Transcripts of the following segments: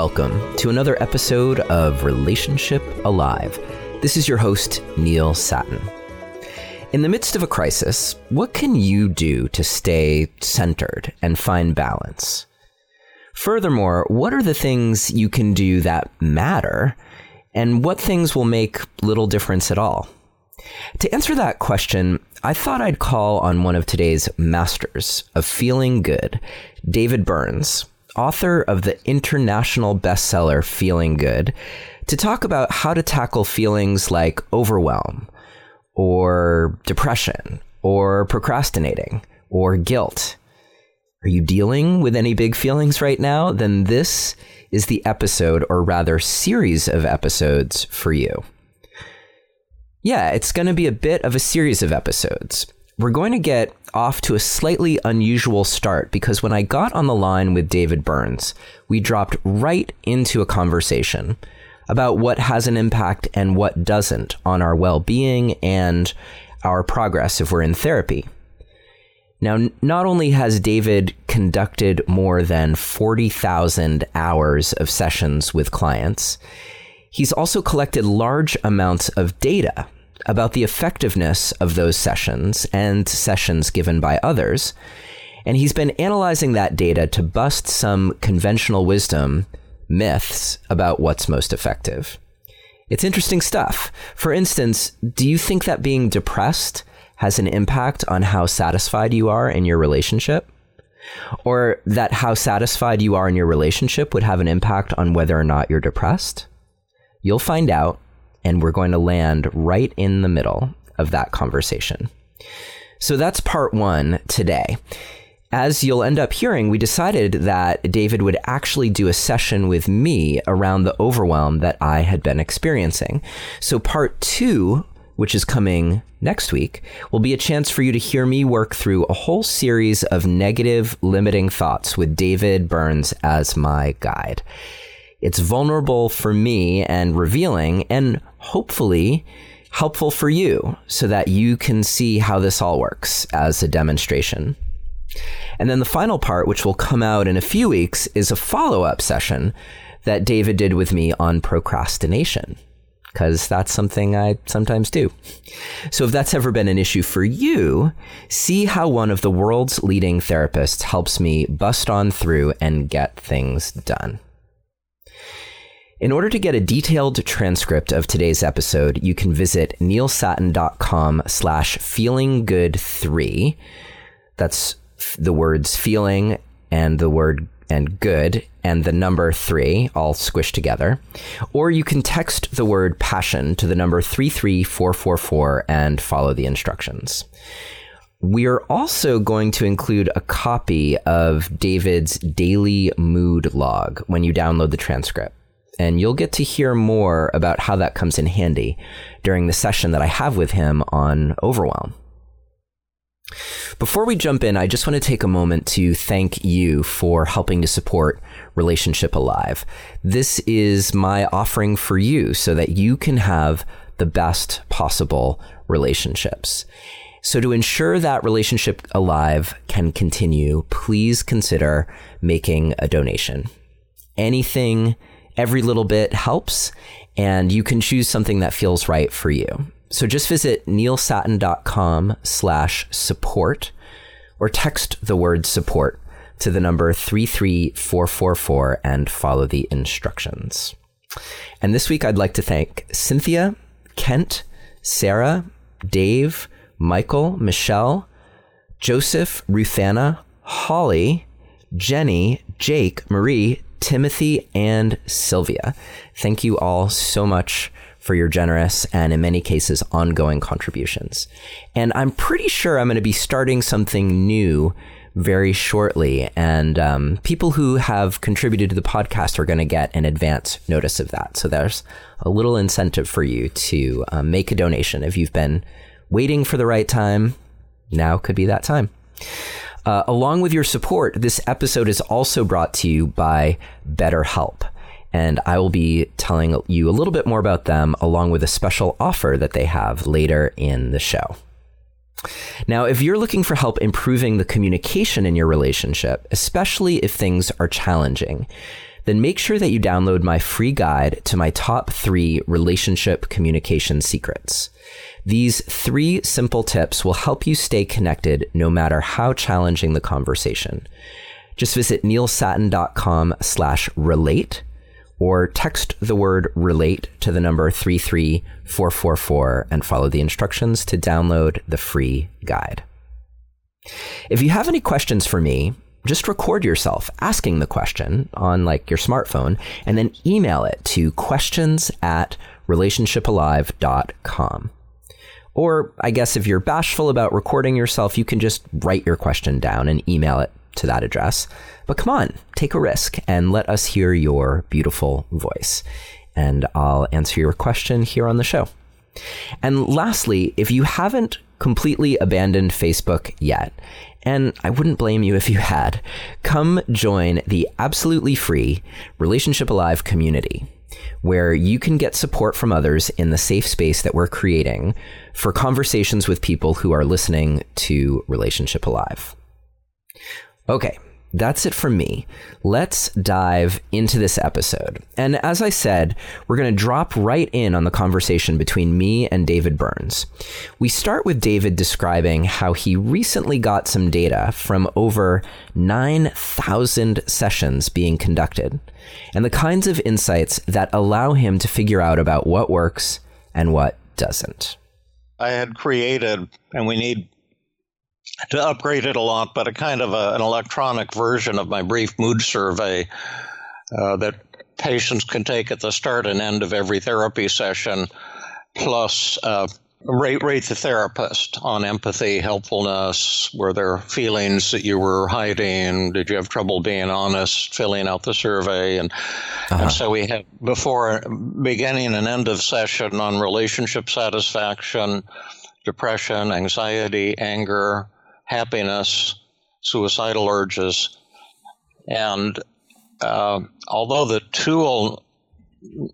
welcome to another episode of Relationship Alive. This is your host, Neil Sattin. In the midst of a crisis, what can you do to stay centered and find balance? Furthermore, what are the things you can do that matter, and what things will make little difference at all? To answer that question, I thought I'd call on one of today's masters of feeling good, David Burns, author of the international bestseller Feeling Good, to talk about how to tackle feelings like overwhelm, or depression, or procrastinating, or guilt. Are you dealing with any big feelings right now? Then this is the episode, or rather, series of episodes for you. Yeah, it's going to be a bit of a series of episodes. We're going to get off to a slightly unusual start because when I got on the line with David Burns, we dropped right into a conversation about what has an impact and what doesn't on our well being and our progress if we're in therapy. Now, not only has David conducted more than 40,000 hours of sessions with clients, he's also collected large amounts of data about the effectiveness of those sessions and sessions given by others. And he's been analyzing that data to bust some conventional wisdom myths about what's most effective. It's interesting stuff. For instance, do you think that being depressed has an impact on how satisfied you are in your relationship? Or that how satisfied you are in your relationship would have an impact on whether or not you're depressed? You'll find out, and we're going to land right in the middle of that conversation. So that's part one today as you'll end up hearing, we decided that David would actually do a session with me around the overwhelm that I had been experiencing. So, part two, which is coming next week, will be a chance for you to hear me work through a whole series of negative, limiting thoughts with David Burns as my guide. It's vulnerable for me and revealing, and hopefully, helpful for you so that you can see how this all works as a demonstration. And then the final part, which will come out in a few weeks, is a follow up session that David did with me on procrastination, because that's something I sometimes do. So if that's ever been an issue for you, see how one of the world's leading therapists helps me bust on through and get things done. In order to get a detailed transcript of today's episode, you can visit neilsattin.com slash feelinggood3. That's the words feeling and the word and good and the number three all squished together. Or you can text the word passion to the number 33444 and follow the instructions. We are also going to include a copy of David's daily mood log when you download the transcript. And you'll get to hear more about how that comes in handy during the session that I have with him on overwhelm. Before we jump in, I just want to take a moment to thank you for helping to support Relationship Alive. This is my offering for you so that you can have the best possible relationships. So, to ensure that Relationship Alive can continue, please consider making a donation. Anything, every little bit helps, and you can choose something that feels right for you. So just visit neilsattin.com slash support or text the word support to the number 33444 and follow the instructions. And this week I'd like to thank Cynthia, Kent, Sarah, Dave, Michael, Michelle, Joseph, Ruthanna, Holly, Jenny, Jake, Marie, Timothy, and Sylvia. Thank you all so much for your generous and, in many cases, ongoing contributions. And I'm pretty sure I'm going to be starting something new very shortly. And um, people who have contributed to the podcast are going to get an advance notice of that. So there's a little incentive for you to um, make a donation. If you've been waiting for the right time, now could be that time. Uh, along with your support, this episode is also brought to you by BetterHelp and I will be telling you a little bit more about them along with a special offer that they have later in the show. Now, if you're looking for help improving the communication in your relationship, especially if things are challenging, then make sure that you download my free guide to my top three relationship communication secrets. These three simple tips will help you stay connected no matter how challenging the conversation. Just visit neilsattin.com slash relate or text the word relate to the number 33444 and follow the instructions to download the free guide. If you have any questions for me, just record yourself asking the question on like your smartphone and then email it to questions at relationshipalive.com. Or I guess if you're bashful about recording yourself, you can just write your question down and email it to that address. But come on, take a risk and let us hear your beautiful voice. And I'll answer your question here on the show. And lastly, if you haven't completely abandoned Facebook yet, and I wouldn't blame you if you had, come join the absolutely free Relationship Alive community, where you can get support from others in the safe space that we're creating for conversations with people who are listening to Relationship Alive. Okay, that's it from me. Let's dive into this episode. And as I said, we're going to drop right in on the conversation between me and David Burns. We start with David describing how he recently got some data from over 9,000 sessions being conducted and the kinds of insights that allow him to figure out about what works and what doesn't. I had created, and we need to upgrade it a lot, but a kind of a, an electronic version of my brief mood survey uh, that patients can take at the start and end of every therapy session, plus uh, rate rate the therapist on empathy, helpfulness. Were there feelings that you were hiding? Did you have trouble being honest? Filling out the survey, and, uh-huh. and so we have before beginning and end of session on relationship satisfaction, depression, anxiety, anger happiness, suicidal urges. And uh, although the tool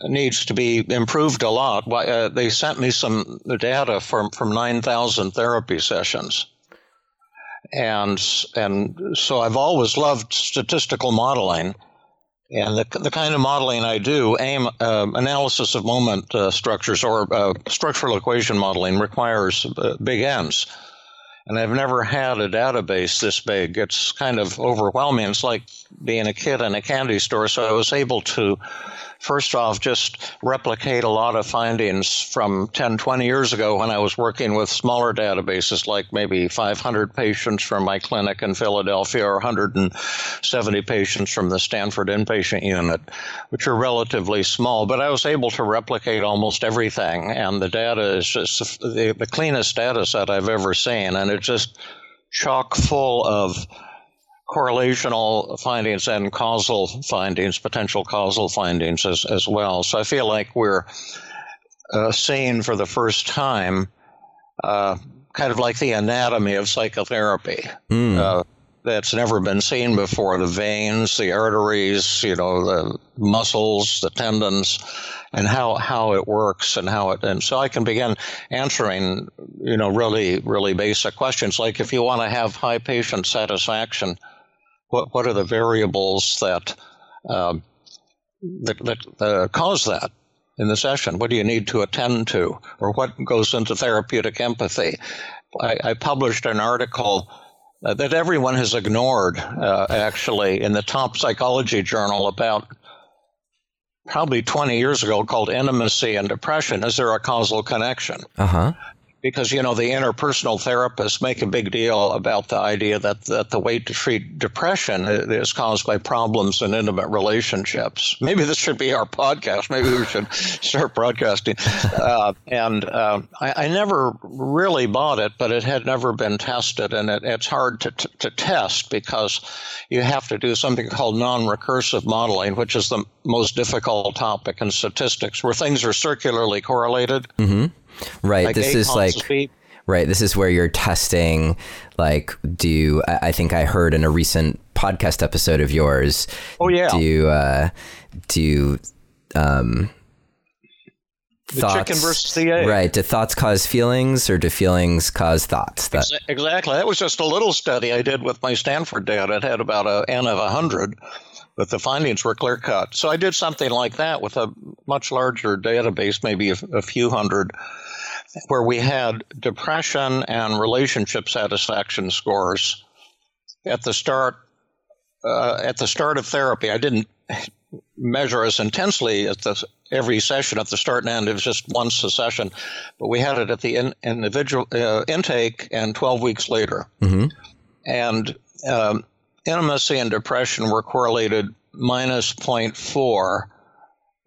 needs to be improved a lot, uh, they sent me some data from, from 9,000 therapy sessions. And, and so I've always loved statistical modeling. And the, the kind of modeling I do, AMOS uh, analysis of moment uh, structures or uh, structural equation modeling, requires uh, big N's and I've never had a database this big. It's kind of overwhelming. It's like being a kid in a candy store. So I was able to first off, just replicate a lot of findings from 10, 20 years ago when I was working with smaller databases, like maybe 500 patients from my clinic in Philadelphia or 170 patients from the Stanford inpatient unit, which are relatively small. But I was able to replicate almost everything, and the data is just the, the cleanest data set I've ever seen, and it's just chock full of correlational findings and causal findings, potential causal findings as, as well. So I feel like we're uh, seeing for the first time uh, kind of like the anatomy of psychotherapy. Mm. Uh, that's never been seen before the veins, the arteries, you know, the muscles, the tendons, and how, how it works and how it. And so I can begin answering, you know, really, really basic questions like if you want to have high patient satisfaction what what are the variables that um, that, that uh, cause that in the session? What do you need to attend to, or what goes into therapeutic empathy? I, I published an article uh, that everyone has ignored, uh, actually, in the top psychology journal about probably 20 years ago called Intimacy and Depression. Is there a causal connection? Uh huh because you know the interpersonal therapists make a big deal about the idea that that the way to treat depression is caused by problems in intimate relationships. Maybe this should be our podcast. Maybe we should start broadcasting. Uh, and uh, I, I, never really bought it, but it had never been tested, and it, it's hard to, to, to test because you have to do something called non-recursive modeling, which is the most difficult topic in statistics, where things are circularly correlated. Mm-hmm Right. Like this is like right. This is where you're testing. Like, do I think I heard in a recent podcast episode of yours? Oh yeah. Do uh, do um, the thoughts, chicken versus the egg. Right. Do thoughts cause feelings or do feelings cause thoughts? That- exactly. That was just a little study I did with my Stanford data. It had about a N of 100. but the findings were clear cut. So I did something like that with a much larger database, maybe a, a few hundred, where we had depression and relationship satisfaction scores at the start. Uh, at the start of therapy, I didn't measure as intensely at the every session at the start and end. It was just once a session, but we had it at the in, individual uh, intake and 12 weeks later. Mm-hmm. And um, intimacy and depression were correlated minus 0.4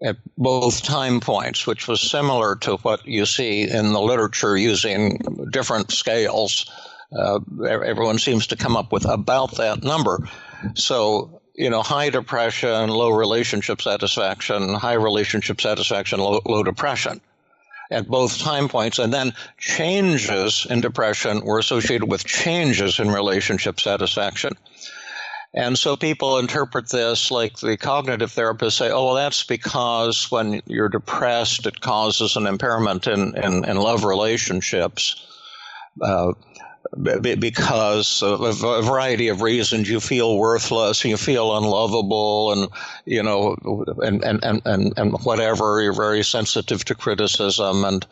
at both time points, which was similar to what you see in the literature using different scales. Uh, everyone seems to come up with about that number. So, you know, high depression, low relationship satisfaction, high relationship satisfaction, low, low depression at both time points. And then changes in depression were associated with changes in relationship satisfaction. And so people interpret this like the cognitive therapists say, oh, well, that's because when you're depressed, it causes an impairment in, in, in love relationships. Uh, because of a variety of reasons you feel worthless, you feel unlovable, and you know, and and and and, and whatever. You're very sensitive to criticism, and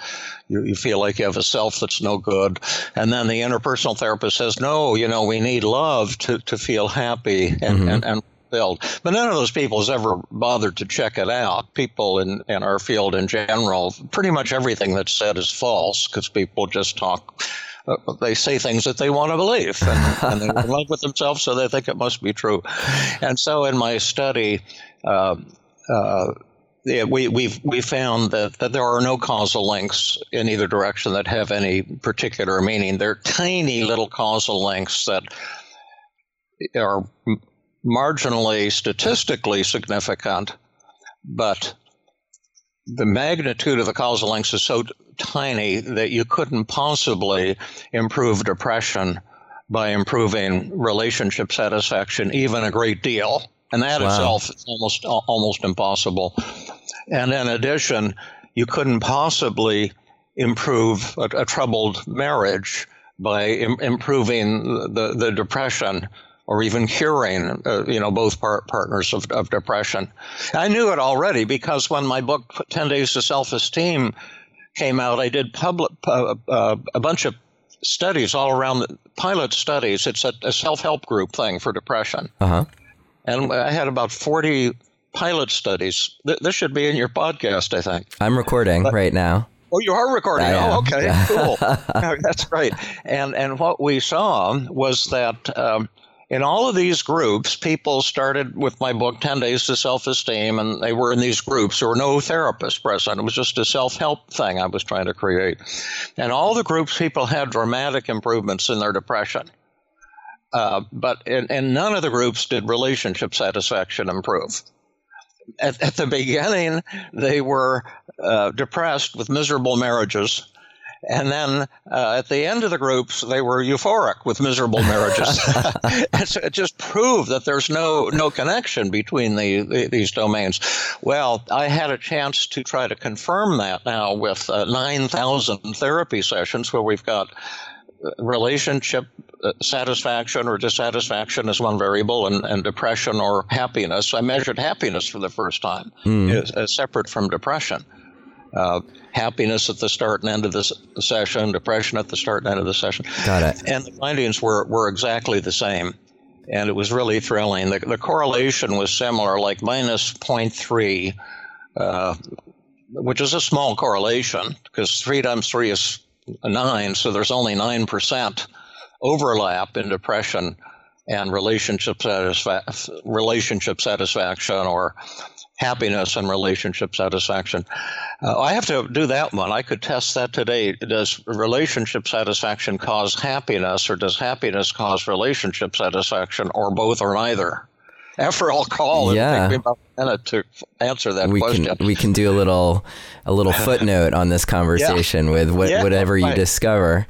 you, you feel like you have a self that's no good. And then the interpersonal therapist says, "No, you know, we need love to to feel happy and mm-hmm. and, and But none of those people has ever bothered to check it out. People in, in our field in general, pretty much everything that's said is false because people just talk they say things that they want to believe, and, and they're in love with themselves, so they think it must be true. And so, in my study, uh, uh, yeah, we we we found that, that there are no causal links in either direction that have any particular meaning. They're tiny little causal links that are marginally statistically significant, but the magnitude of the causal links is so tiny that you couldn't possibly improve depression by improving relationship satisfaction even a great deal and that wow. itself is almost almost impossible and in addition you couldn't possibly improve a, a troubled marriage by Im- improving the, the depression or even curing, uh, you know, both par- partners of, of depression. I knew it already because when my book, 10 Days to Self-Esteem, came out, I did public, uh, uh, a bunch of studies all around, the, pilot studies. It's a, a self-help group thing for depression. Uh-huh. And I had about 40 pilot studies. Th- this should be in your podcast, I think. I'm recording but, right now. Oh, you are recording. Oh, okay, cool. That's great. And and what we saw was that um, in all of these groups, people started with my book, 10 Days to Self Esteem, and they were in these groups. There were no therapists present. It was just a self help thing I was trying to create. And all the groups, people had dramatic improvements in their depression. Uh, but in, in, none of the groups did relationship satisfaction improve. At, at the beginning, they were uh, depressed with miserable marriages and then uh, at the end of the groups, they were euphoric with miserable marriages. so it just proved that there's no no connection between the, the, these domains. Well, I had a chance to try to confirm that now with uh, 9,000 therapy sessions where we've got uh, relationship uh, satisfaction or dissatisfaction is one variable, and, and, depression or happiness. I measured happiness for the first time, mm. as, as separate from depression uh, happiness at the start and end of the session, depression at the start and end of the session. Got it. And the findings were, were exactly the same. And it was really thrilling. The, the correlation was similar, like minus 0.3, uh, which is a small correlation because 3 times 3 is 9, so there's only 9% overlap in depression and relationship, satisfa- relationship satisfaction or happiness and relationship satisfaction. Uh, I have to do that one. I could test that today. Does relationship satisfaction cause happiness, or does happiness cause relationship satisfaction, or both or neither? After I'll call, yeah. it take me about a minute to answer that we question. Can, we can do a little a little footnote on this conversation yeah. with what, yeah, whatever right. you discover.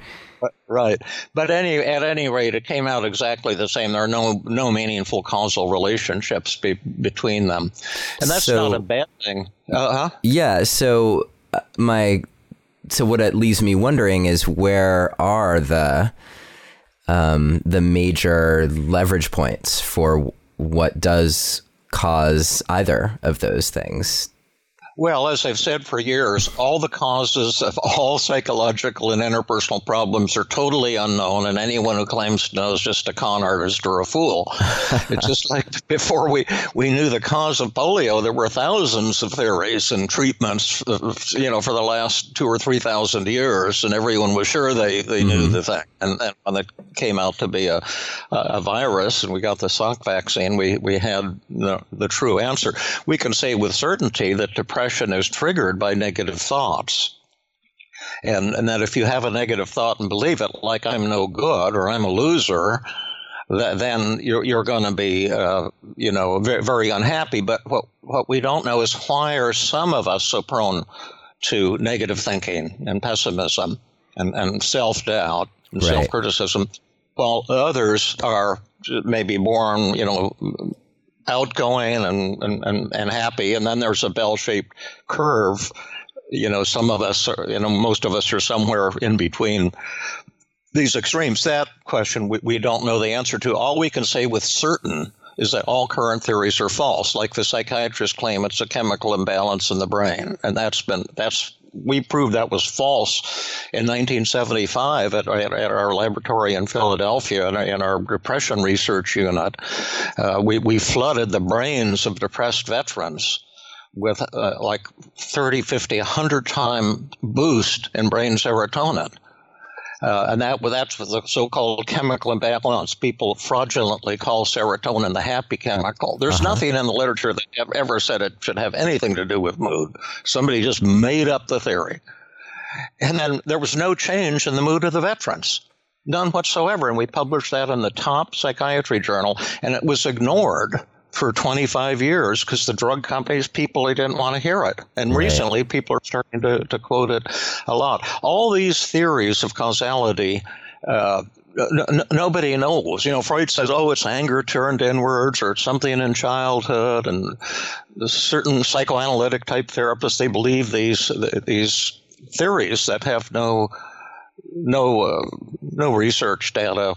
Right, but any at any rate, it came out exactly the same. There are no no meaningful causal relationships be, between them, and that's so, not a bad thing. Uh huh. Yeah. So uh, my so what it leaves me wondering is where are the um, the major leverage points for what does cause either of those things? Well, as I've said for years, all the causes of all psychological and interpersonal problems are totally unknown, and anyone who claims to know is just a con artist or a fool. it's just like before we, we knew the cause of polio, there were thousands of theories and treatments, you know, for the last two or three thousand years, and everyone was sure they, they mm-hmm. knew the thing. And, and when it came out to be a, a virus, and we got the Salk vaccine, we, we had the, the true answer. We can say with certainty that depression depression is triggered by negative thoughts. And, and that if you have a negative thought and believe it, like I'm no good or I'm a loser, that, then you're, you're going to be, uh, you know, very, very unhappy. But what, what we don't know is why are some of us so prone to negative thinking and pessimism and, and self doubt and right. self criticism, while others are maybe born, you know, outgoing and, and, and, and happy. And then there's a bell shaped curve. You know, some of us are, you know, most of us are somewhere in between these extremes. That question we, we don't know the answer to. All we can say with certain is that all current theories are false. Like the psychiatrists claim it's a chemical imbalance in the brain, and that's been that's we proved that was false in 1975 at, at, at our laboratory in Philadelphia in our, in our depression research unit. Uh, we, we flooded the brains of depressed veterans with uh, like 30, 50, 100 time boost in brain serotonin. Uh, and that that's the so-called chemical imbalance. People fraudulently call serotonin the happy chemical. There's uh-huh. nothing in the literature that ever said it should have anything to do with mood. Somebody just made up the theory. And then there was no change in the mood of the veterans. None whatsoever. And we published that in the top psychiatry journal, and it was ignored for 25 years because the drug companies, people, they didn't want to hear it. And right. recently, people are starting to, to quote it a lot. All these theories of causality. Uh, n- nobody knows. You know, Freud says, "Oh, it's anger turned inwards, or it's something in childhood." And certain psychoanalytic type therapists they believe these these theories that have no no uh, no research data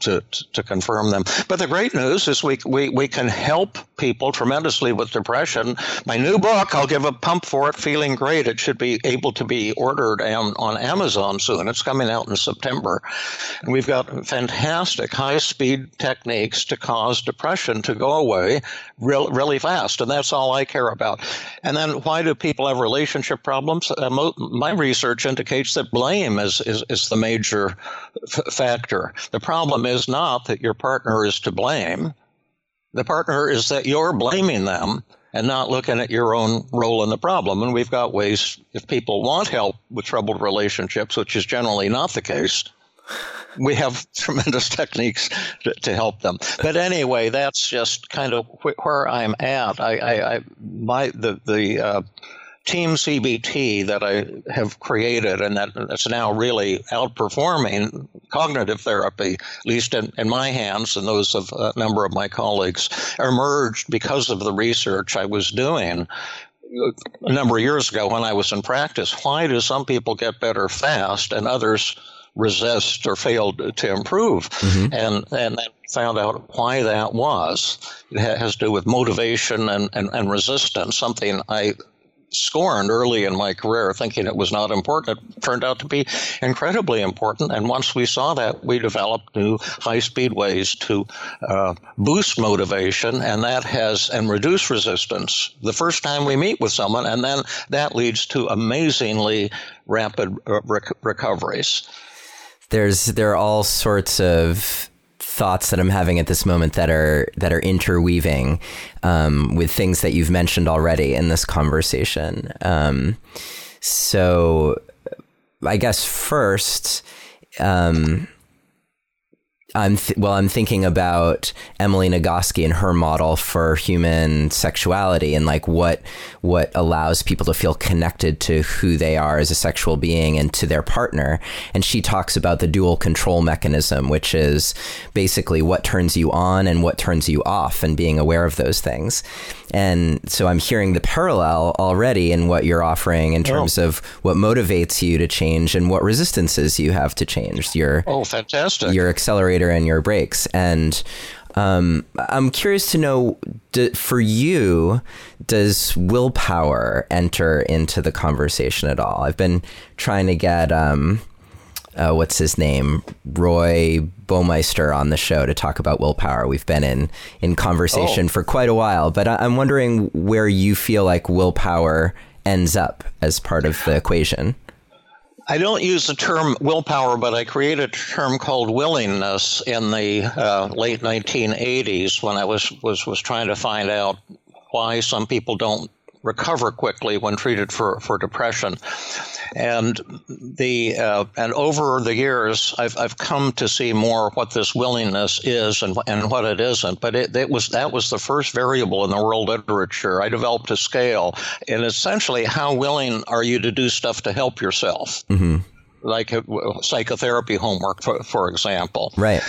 to, to confirm them. But the great news is we, we, we can help people tremendously with depression. My new book, I'll give a pump for it, Feeling Great. It should be able to be ordered on, on Amazon soon. It's coming out in September. And we've got fantastic high speed techniques to cause depression to go away real, really fast. And that's all I care about. And then why do people have relationship problems? Uh, mo- my research indicates that blame is, is, is the major f- factor. The problem is not that your partner is to blame. The partner is that you're blaming them and not looking at your own role in the problem. And we've got ways, if people want help with troubled relationships, which is generally not the case, we have tremendous techniques to, to, help them. But anyway, that's just kind of wh- where I'm at. I, I, I my the the uh, Team CBT that I have created and that's now really outperforming cognitive therapy, at least in, in my hands and those of a number of my colleagues, emerged because of the research I was doing a number of years ago when I was in practice. Why do some people get better fast and others resist or fail to improve? Mm-hmm. And and then found out why that was. It has to do with motivation and, and, and resistance, something I scorned early in my career, thinking it was not important. It turned out to be incredibly important. And once we saw that, we developed new high speed ways to uh, boost motivation, and that has and reduce resistance the first time we meet with someone, and then that leads to amazingly rapid uh, rec- recoveries. There's there are all sorts of thoughts that I'm having at this moment that are that are interweaving um, with things that you've mentioned already in this conversation. Um, so, I guess first. Um, I'm th- well. I'm thinking about Emily Nagoski and her model for human sexuality and like what what allows people to feel connected to who they are as a sexual being and to their partner. And she talks about the dual control mechanism, which is basically what turns you on and what turns you off, and being aware of those things. And so I'm hearing the parallel already in what you're offering in oh. terms oh. of what motivates you to change and what resistances you have to change. Your oh, fantastic! Your accelerator and your brakes. And Um, I'm curious to know do, for you, does willpower enter into the conversation at all? I've been trying to get. Um, uh, what's his name, Roy Baumeister, on the show to talk about willpower. We've been in in conversation oh. for quite a while, but I, am wondering where you feel like willpower ends up as part of the equation. I don't use the term willpower, but I created a term called willingness in the uh, late 1980s when I was, was was trying to find out why some people don't recover quickly when treated for, for depression. And the uh, and over the years, I've, I've come to see more what this willingness is and, and what it isn't. But it, it was that was the first variable in the world literature. I developed a scale, and essentially, how willing are you to do stuff to help yourself? Mm-hmm like psychotherapy homework, for, for example. Right.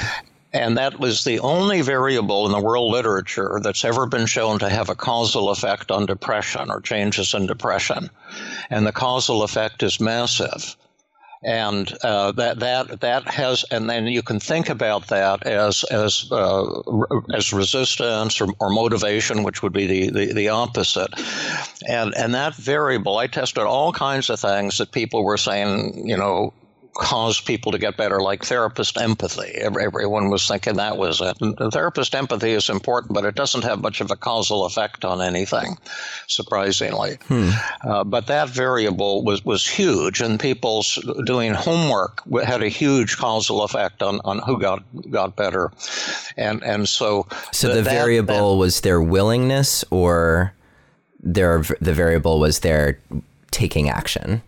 And that was the only variable in the world literature that's ever been shown to have a causal effect on depression or changes in depression. And the causal effect is massive. And uh, that that that has, and then you can think about that as as uh, as resistance or, or, motivation, which would be the, the, the opposite. And and that variable, I tested all kinds of things that people were saying, you know, cause people to get better, like therapist empathy. Everyone was thinking that was it. And therapist empathy is important, but it doesn't have much of a causal effect on anything, surprisingly. Hmm. Uh, but that variable was, was huge, and people's doing homework had a huge causal effect on, on who got got better. And and so so the, the that, variable that, was their willingness, or their the variable was their taking action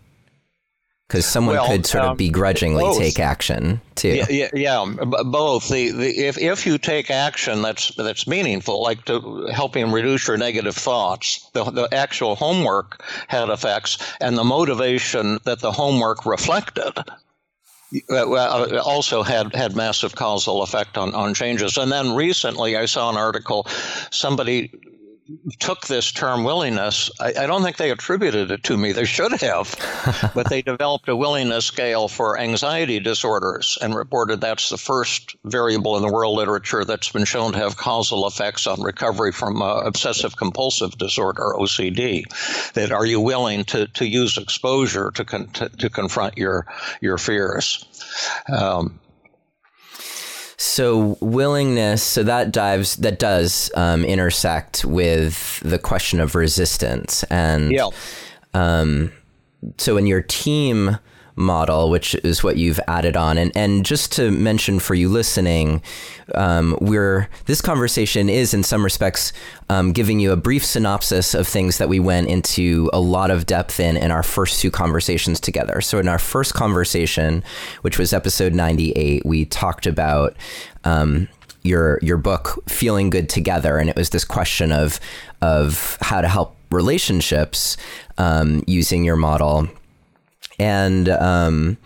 because someone well, could sort of um, begrudgingly both. take action too. Yeah, yeah, yeah both. The, the if if you take action that's that's meaningful, like to helping reduce your negative thoughts, the the actual homework had effects, and the motivation that the homework reflected uh, uh, also had, had massive causal effect on, on changes. And then recently I saw an article, somebody took this term willingness, I, I, don't think they attributed it to me. They should have, but they developed a willingness scale for anxiety disorders and reported that's the first variable in the world literature that's been shown to have causal effects on recovery from uh, obsessive compulsive disorder, OCD. That are you willing to, to use exposure to, con- to, to confront your your fears? Um, so willingness, so that dives, that does um, intersect with the question of resistance, and yeah. um, so in your team model, which is what you've added on. And and just to mention for you listening, um, we're this conversation is in some respects um, giving you a brief synopsis of things that we went into a lot of depth in in our first two conversations together. So in our first conversation, which was episode ninety eight, we talked about. Um, your your book feeling good together and it was this question of of how to help relationships um, using your model and um,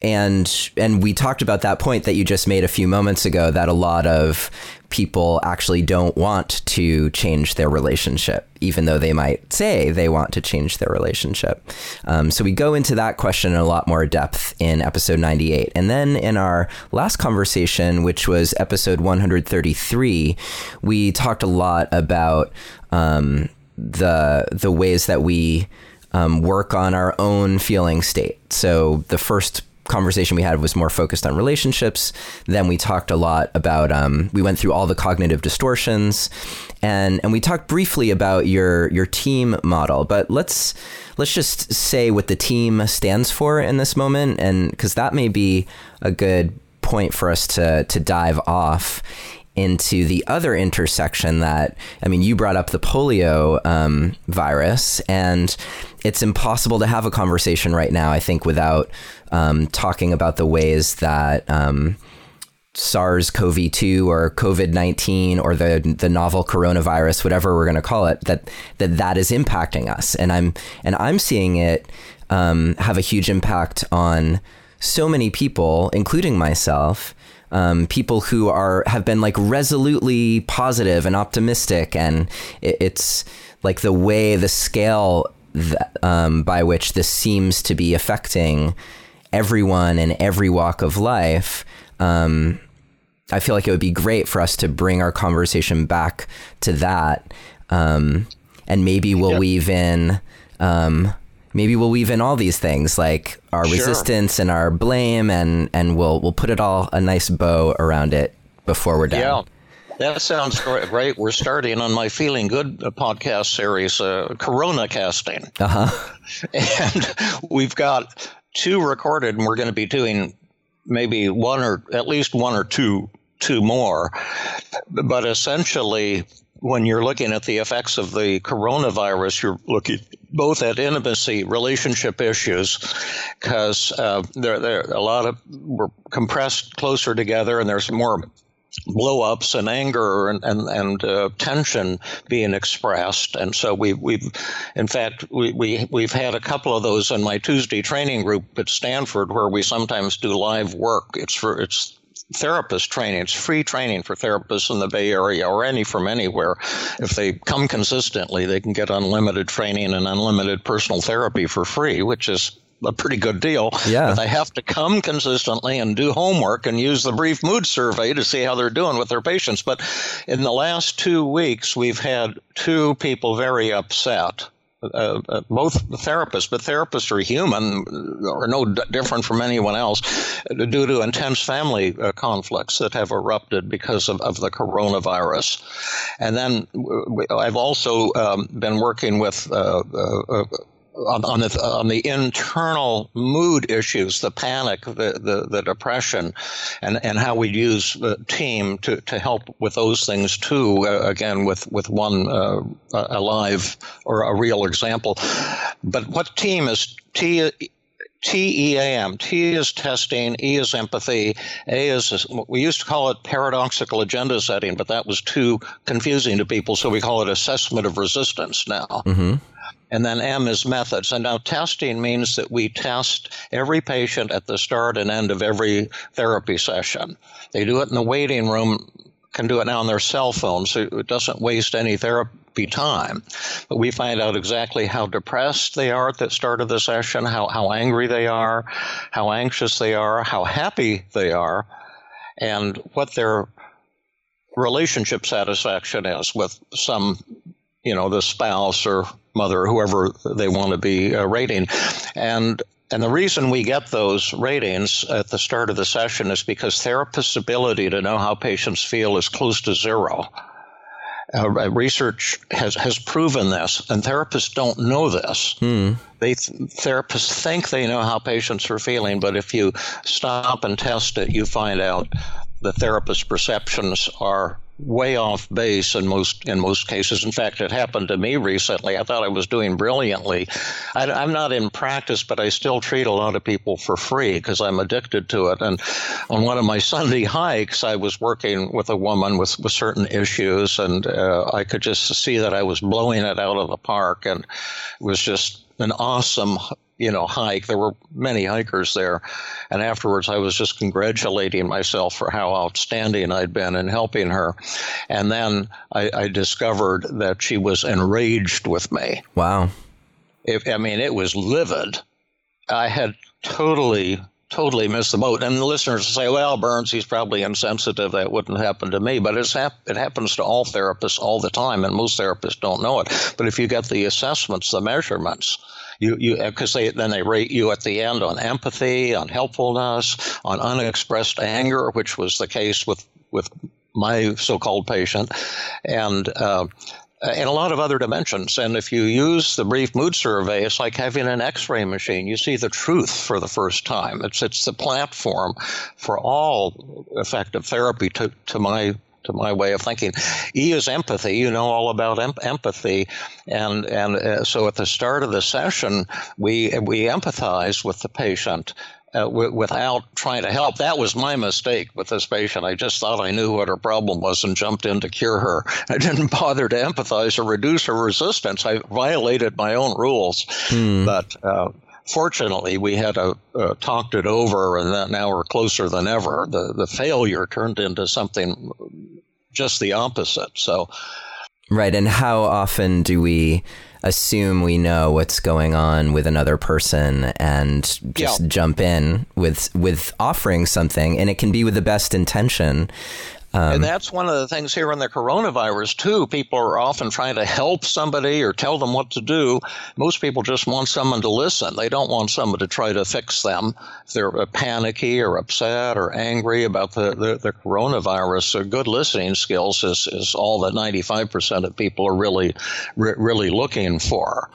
and and we talked about that point that you just made a few moments ago that a lot of people actually don't want to change their relationship, even though they might say they want to change their relationship. Um, so we go into that question in a lot more depth in episode 98. And then in our last conversation, which was episode 133, we talked a lot about um, the the ways that we um, work on our own feeling state. So the first conversation we had was more focused on relationships. Then we talked a lot about um, we went through all the cognitive distortions, and and we talked briefly about your your team model. But let's let's just say what the team stands for in this moment, and because that may be a good point for us to to dive off into the other intersection that I mean, you brought up the polio um, virus, and it's impossible to have a conversation right now. I think without um, talking about the ways that. Um, SARS-CoV-2 or COVID-19 or the the novel coronavirus, whatever we're going to call it, that that that is impacting us, and I'm and I'm seeing it um, have a huge impact on so many people, including myself, um, people who are have been like resolutely positive and optimistic, and it, it's like the way the scale that, um, by which this seems to be affecting everyone in every walk of life. Um, I feel like it would be great for us to bring our conversation back to that. Um, and maybe we'll yeah. weave in, um, maybe we'll weave in all these things like our sure. resistance and our blame, and, and we'll, we'll put it all a nice bow around it before we're done. Yeah. That sounds great. We're starting on my Feeling Good podcast series, uh, Corona casting. Uh-huh. And we've got two recorded, and we're going to be doing maybe one or at least one or two two more. But essentially, when you're looking at the effects of the coronavirus, you're looking both at intimacy, relationship issues, because uh, there, there a lot of we're compressed closer together, and there's more blow-ups and anger and and, and uh, tension being expressed. And so we we've in fact we, we we've had a couple of those in my Tuesday training group at Stanford where we sometimes do live work. It's for it's therapist training. It's free training for therapists in the Bay Area or any from anywhere. If they come consistently, they can get unlimited training and unlimited personal therapy for free, which is a pretty good deal. Yeah. But they have to come consistently and do homework and use the brief mood survey to see how they're doing with their patients. But in the last two weeks, we've had two people very upset. Uh, uh, both therapists, but therapists are human, are no d- different from anyone else, due to intense family uh, conflicts that have erupted because of, of the coronavirus. And then I've also um, been working with uh, uh, on, on, the, on the internal mood issues, the panic, the, the, the depression, and, and how we use the team to, to help with those things too. Uh, again, with, with one uh, alive or a real example. But what team is T? TEAM. T is testing, E is empathy, A is, we used to call it paradoxical agenda setting, but that was too confusing to people, so we call it assessment of resistance now. Mm-hmm. And then M is methods. And now testing means that we test every patient at the start and end of every therapy session. They do it in the waiting room, can do it now on their cell phone, so it doesn't waste any therapy time. But we find out exactly how depressed they are at the start of the session, how, how angry they are, how anxious they are, how happy they are, and what their relationship satisfaction is with some, you know, the spouse or mother, whoever they want to be uh, rating. And and the reason we get those ratings at the start of the session is because therapists' ability to know how patients feel is close to zero. Uh, research has, has proven this, and therapists don't know this. Hmm. They therapists think they know how patients are feeling, but if you stop and test it, you find out the therapist's perceptions are way off base in most in most cases. In fact, it happened to me recently. I thought I was doing brilliantly. I, am not in practice, but I still treat a lot of people for free because I'm addicted to it. And on one of my Sunday hikes, I was working with a woman with, with certain issues, and uh, I could just see that I was blowing it out of the park, and it was just an awesome you know, hike. There were many hikers there. And afterwards, I was just congratulating myself for how outstanding I'd been in helping her. And then I, I discovered that she was enraged with me. Wow. If, I mean, it was livid. I had totally totally missed the boat. And the listeners say, well, Burns, he's probably insensitive. That wouldn't happen to me. But it's hap- it happens to all therapists all the time, and most therapists don't know it. But if you get the assessments, the measurements, you you because they then they rate you at the end on empathy, on helpfulness, on unexpressed anger, which was the case with with my so-called patient, and. Uh, and a lot of other dimensions. And if you use the brief mood survey, it's like having an X-ray machine. You see the truth for the first time. It's it's the platform for all effective therapy to, to my to my way of thinking. E is empathy. You know all about em- empathy, and and uh, so at the start of the session, we we empathize with the patient. Uh, w- without trying to help. That was my mistake with this patient. I just thought I knew what her problem was and jumped in to cure her. I didn't bother to empathize or reduce her resistance. I violated my own rules. Hmm. But uh, fortunately, we had a, uh, talked it over, and now we're closer than ever. The the failure turned into something just the opposite. So. Right. And how often do we assume we know what's going on with another person and just yeah. jump in with with offering something and it can be with the best intention um, and that's one of the things here in the coronavirus, too. People are often trying to help somebody or tell them what to do. Most people just want someone to listen. They don't want someone to try to fix them. If they're uh, panicky or upset or angry about the, the, the coronavirus, so good listening skills is, is all that 95% of people are really, re- really looking for.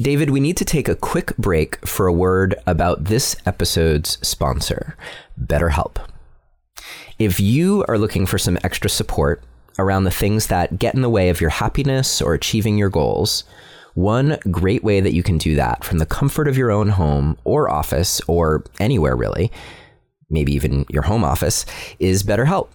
David, we need to take a quick break for a word about this episode's sponsor, BetterHelp. If you are looking for some extra support around the things that get in the way of your happiness or achieving your goals, one great way that you can do that from the comfort of your own home or office or anywhere really, maybe even your home office, is BetterHelp.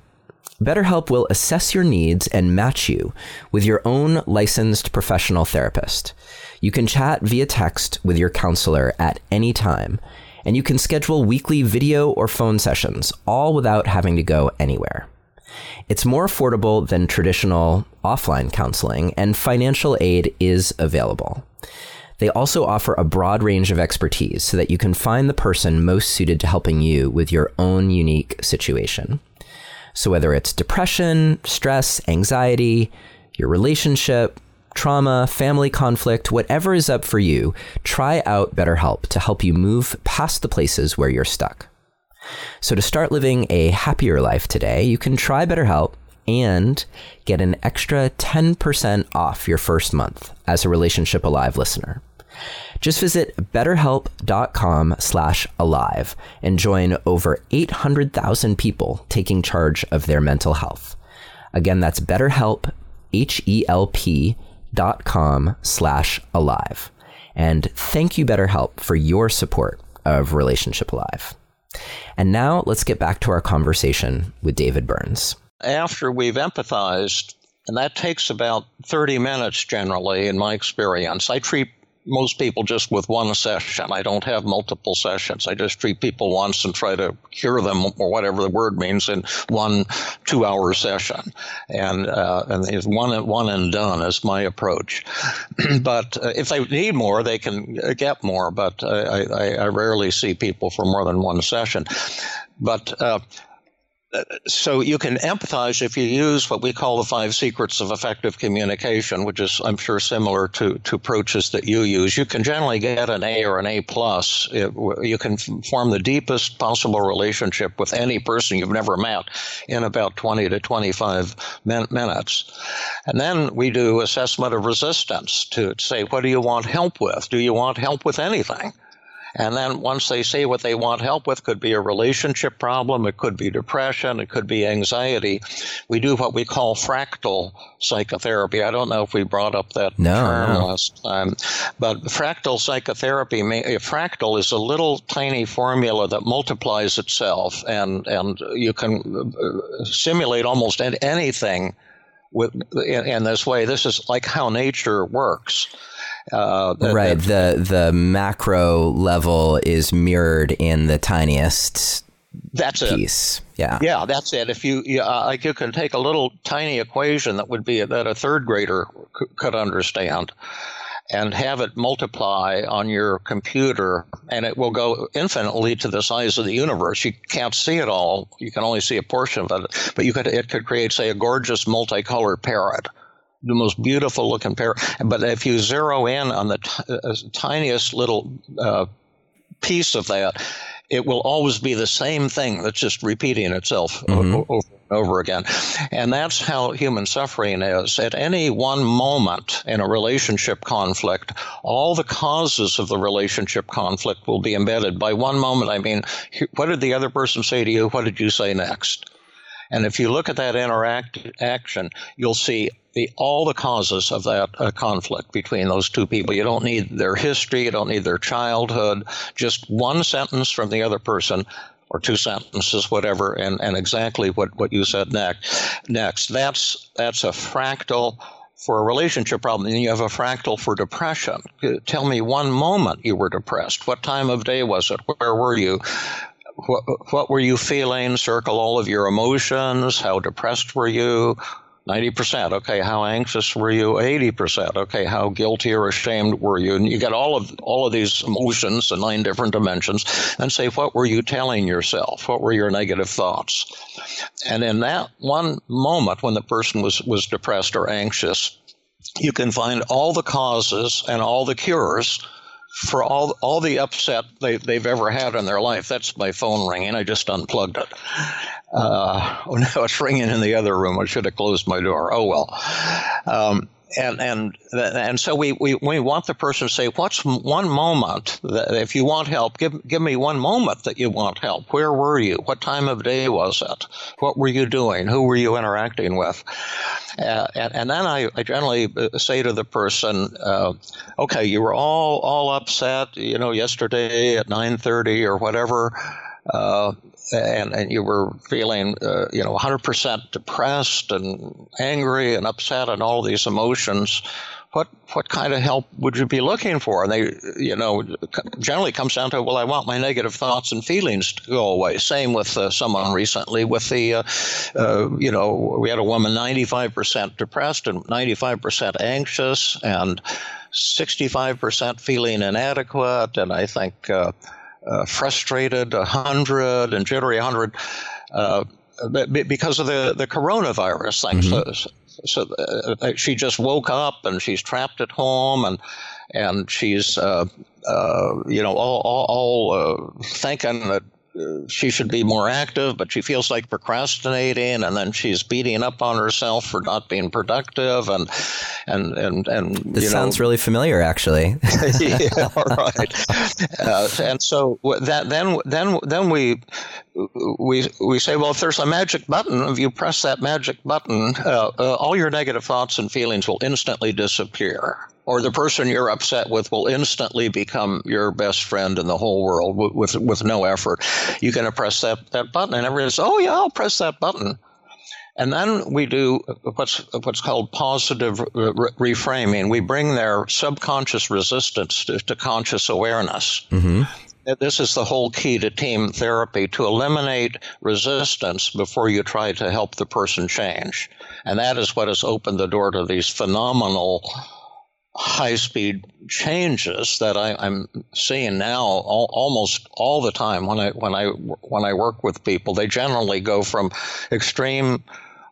BetterHelp will assess your needs and match you with your own licensed professional therapist. You can chat via text with your counselor at any time and you can schedule weekly video or phone sessions, all without having to go anywhere. It's more affordable than traditional offline counseling, and financial aid is available. They also offer a broad range of expertise so that you can find the person most suited to helping you with your own unique situation. So, whether it's depression, stress, anxiety, your relationship, trauma, family conflict, whatever is up for you, try out BetterHelp to help you move past the places where you're stuck. So, to start living a happier life today, you can try BetterHelp and get an extra 10% off your first month as a Relationship Alive listener. Just visit betterhelp.com slash alive and join over 800,000 people taking charge of their mental health. Again, that's betterhelp, H-E-L-P dot com slash alive. And thank you, BetterHelp, for your support of Relationship Alive. And now let's get back to our conversation with David Burns. After we've empathized, and that takes about 30 minutes generally in my experience, I treat most people just with one session. I don't have multiple sessions. I just treat people once and try to cure them or whatever the word means in one two hour session. And, uh, and it's one, one and done is my approach. but uh, if they need more, they can get more. But I, I, I, rarely see people for more than one session. But, uh, so you can empathize if you use what we call the five secrets of effective communication, which is, I'm sure, similar to, to approaches that you use. You can generally get an A or an A plus. You can form the deepest possible relationship with any person you've never met in about 20 to 25 min- minutes. And then we do assessment of resistance to say, what do you want help with? Do you want help with anything? And then once they say what they want help with, could be a relationship problem, it could be depression, it could be anxiety. We do what we call fractal psychotherapy. I don't know if we brought up that no, term no. last time, but fractal psychotherapy, a fractal is a little tiny formula that multiplies itself, and and you can uh, simulate almost anything with in, in this way. This is like how nature works. Uh, right. the the macro level is mirrored in the tiniest that's piece. It. Yeah. Yeah, that's it. If you, yeah, like you can take a little tiny equation that would be that a third grader c- could understand and have it multiply on your computer and it will go infinitely to the size of the universe. You can't see it all. You can only see a portion of it, but you could, it could create, say, a gorgeous multicolored parrot the most beautiful looking parrot. But if you zero in on the t- uh, tiniest little uh, piece of that, it will always be the same thing that's just repeating itself mm-hmm. over over again. And that's how human suffering is. At any one moment in a relationship conflict, all the causes of the relationship conflict will be embedded. By one moment, I mean, what did the other person say to you? What did you say next? And if you look at that interaction, you'll see the, all the causes of that uh, conflict between those two people. You don't need their history, you don't need their childhood, just one sentence from the other person or two sentences, whatever, and, and exactly what, what you said next. Next, that's that's a fractal for a relationship problem. And you have a fractal for depression. Uh, tell me one moment you were depressed. What time of day was it? Where were you? What, what were you feeling? Circle all of your emotions. How depressed were you? 90%. Okay, how anxious were you? 80%. Okay, how guilty or ashamed were you? And you get all of all of these emotions in nine different dimensions and say what were you telling yourself? What were your negative thoughts? And in that one moment when the person was was depressed or anxious, you can find all the causes and all the cures for all all the upset they, they've ever had in their life. That's my phone ringing. I just unplugged it. Uh, oh, no, it's ringing in the other room. I should have closed my door. Oh well. Um, and and and so we, we, we want the person to say, what's one moment that if you want help, give give me one moment that you want help. Where were you? What time of day was it? What were you doing? Who were you interacting with? Uh, and, and, then I, I, generally uh, say to the person, uh, okay, you were all all upset, you know, yesterday at nine thirty or whatever. Uh, and, and you were feeling, uh, you know, 100% depressed and angry and upset and all these emotions, what what kind of help would you be looking for? And they, you know, generally comes down to, well, I want my negative thoughts and feelings to go away. Same with uh, someone recently with the, uh, uh, you know, we had a woman 95% depressed and 95% anxious and 65% feeling inadequate, and I think uh, uh, frustrated 100 and jittery 100 uh, because of the, the coronavirus thing. Mm-hmm. So, so uh, uh, she just woke up and she's trapped at home and and she's uh, uh, you know all all, all thinking that she should be more active, but she feels like procrastinating, and then she's beating up on herself for not being productive, and and and and. This sounds know, really familiar, actually. yeah, right. Uh, and so that then then then we we we say, well, if there's a magic button, if you press that magic button, uh, uh, all your negative thoughts and feelings will instantly disappear or the person you're upset with will instantly become your best friend in the whole world with, with, with no effort. You can press that, that button, and everybody says, "Oh yeah, I'll press that button." And then we do what's what's called positive re- reframing. We bring their subconscious resistance to, to conscious awareness. Mm-hmm. This is the whole key to team therapy to eliminate resistance before you try to help the person change. And that is what has opened the door to these phenomenal high speed changes that I, am seeing now all, almost all the time when I when I when I work with people. They generally go from extreme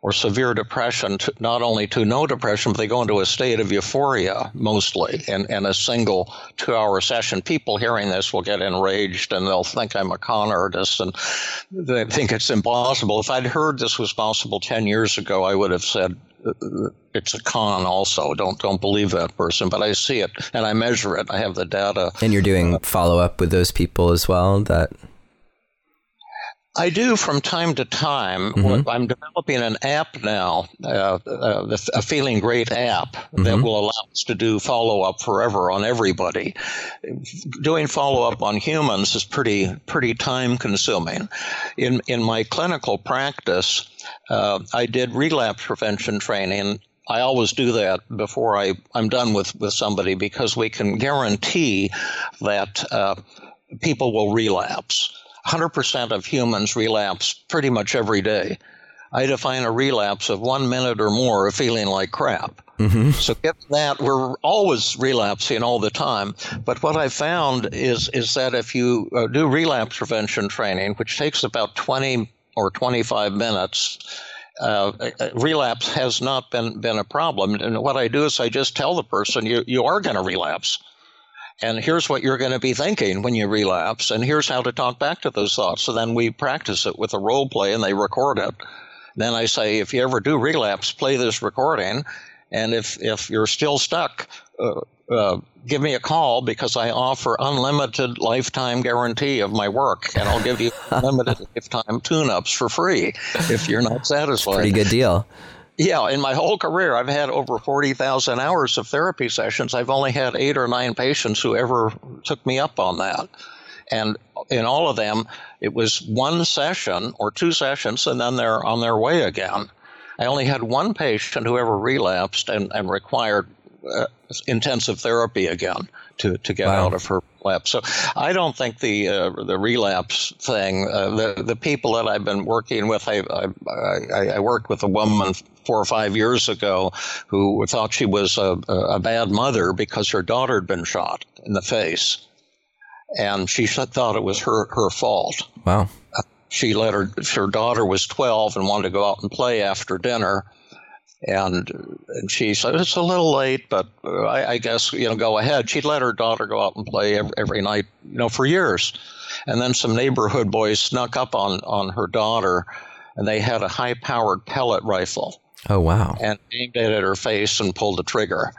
or severe depression to not only to no depression, but they go into a state of euphoria mostly in, in a single two hour session. People hearing this will get enraged and they'll think I'm a con artist and they think it's impossible. If I'd heard this was possible 10 years ago, I would have said, it's a con also don't don't believe that person but i see it and i measure it i have the data and you're doing uh, follow up with those people as well that I do from time to time. Mm-hmm. I'm developing an app now, uh, uh, a Feeling Great app mm-hmm. that will allow us to do follow up forever on everybody. Doing follow up on humans is pretty pretty time consuming. In in my clinical practice, uh, I did relapse prevention training. I always do that before I, I'm done with, with somebody because we can guarantee that uh, people will relapse 100% of humans relapse pretty much every day. I define a relapse of one minute or more of feeling like crap. Mm-hmm. So given that, we're always relapsing all the time. But what I found is is that if you uh, do relapse prevention training, which takes about 20 or 25 minutes, uh, relapse has not been, been a problem. And what I do is I just tell the person, you, you are going to relapse and here's what you're going to be thinking when you relapse and here's how to talk back to those thoughts so then we practice it with a role play and they record it then i say if you ever do relapse play this recording and if if you're still stuck uh, uh, give me a call because I offer unlimited lifetime guarantee of my work, and I'll give you unlimited lifetime tune-ups for free if you're not satisfied. Pretty good deal. Yeah, in my whole career, I've had over 40,000 hours of therapy sessions. I've only had eight or nine patients who ever took me up on that. And in all of them, it was one session or two sessions, and then they're on their way again. I only had one patient who ever relapsed and, and required uh, intensive therapy again to, to get wow. out of her relapse. So I don't think the uh, the relapse thing. Uh, the the people that I've been working with, I, I I worked with a woman four or five years ago who thought she was a, a bad mother because her daughter had been shot in the face, and she thought it was her her fault. Wow. She let her her daughter was twelve and wanted to go out and play after dinner and, and she said, It's a little late, but uh, I, I, guess, you know, go ahead. She'd let her daughter go out and play every, every night, you know, for years. And then some neighborhood boys snuck up on, on her daughter, and they had a high powered pellet rifle. Oh, wow. And aimed it at her face and pulled the trigger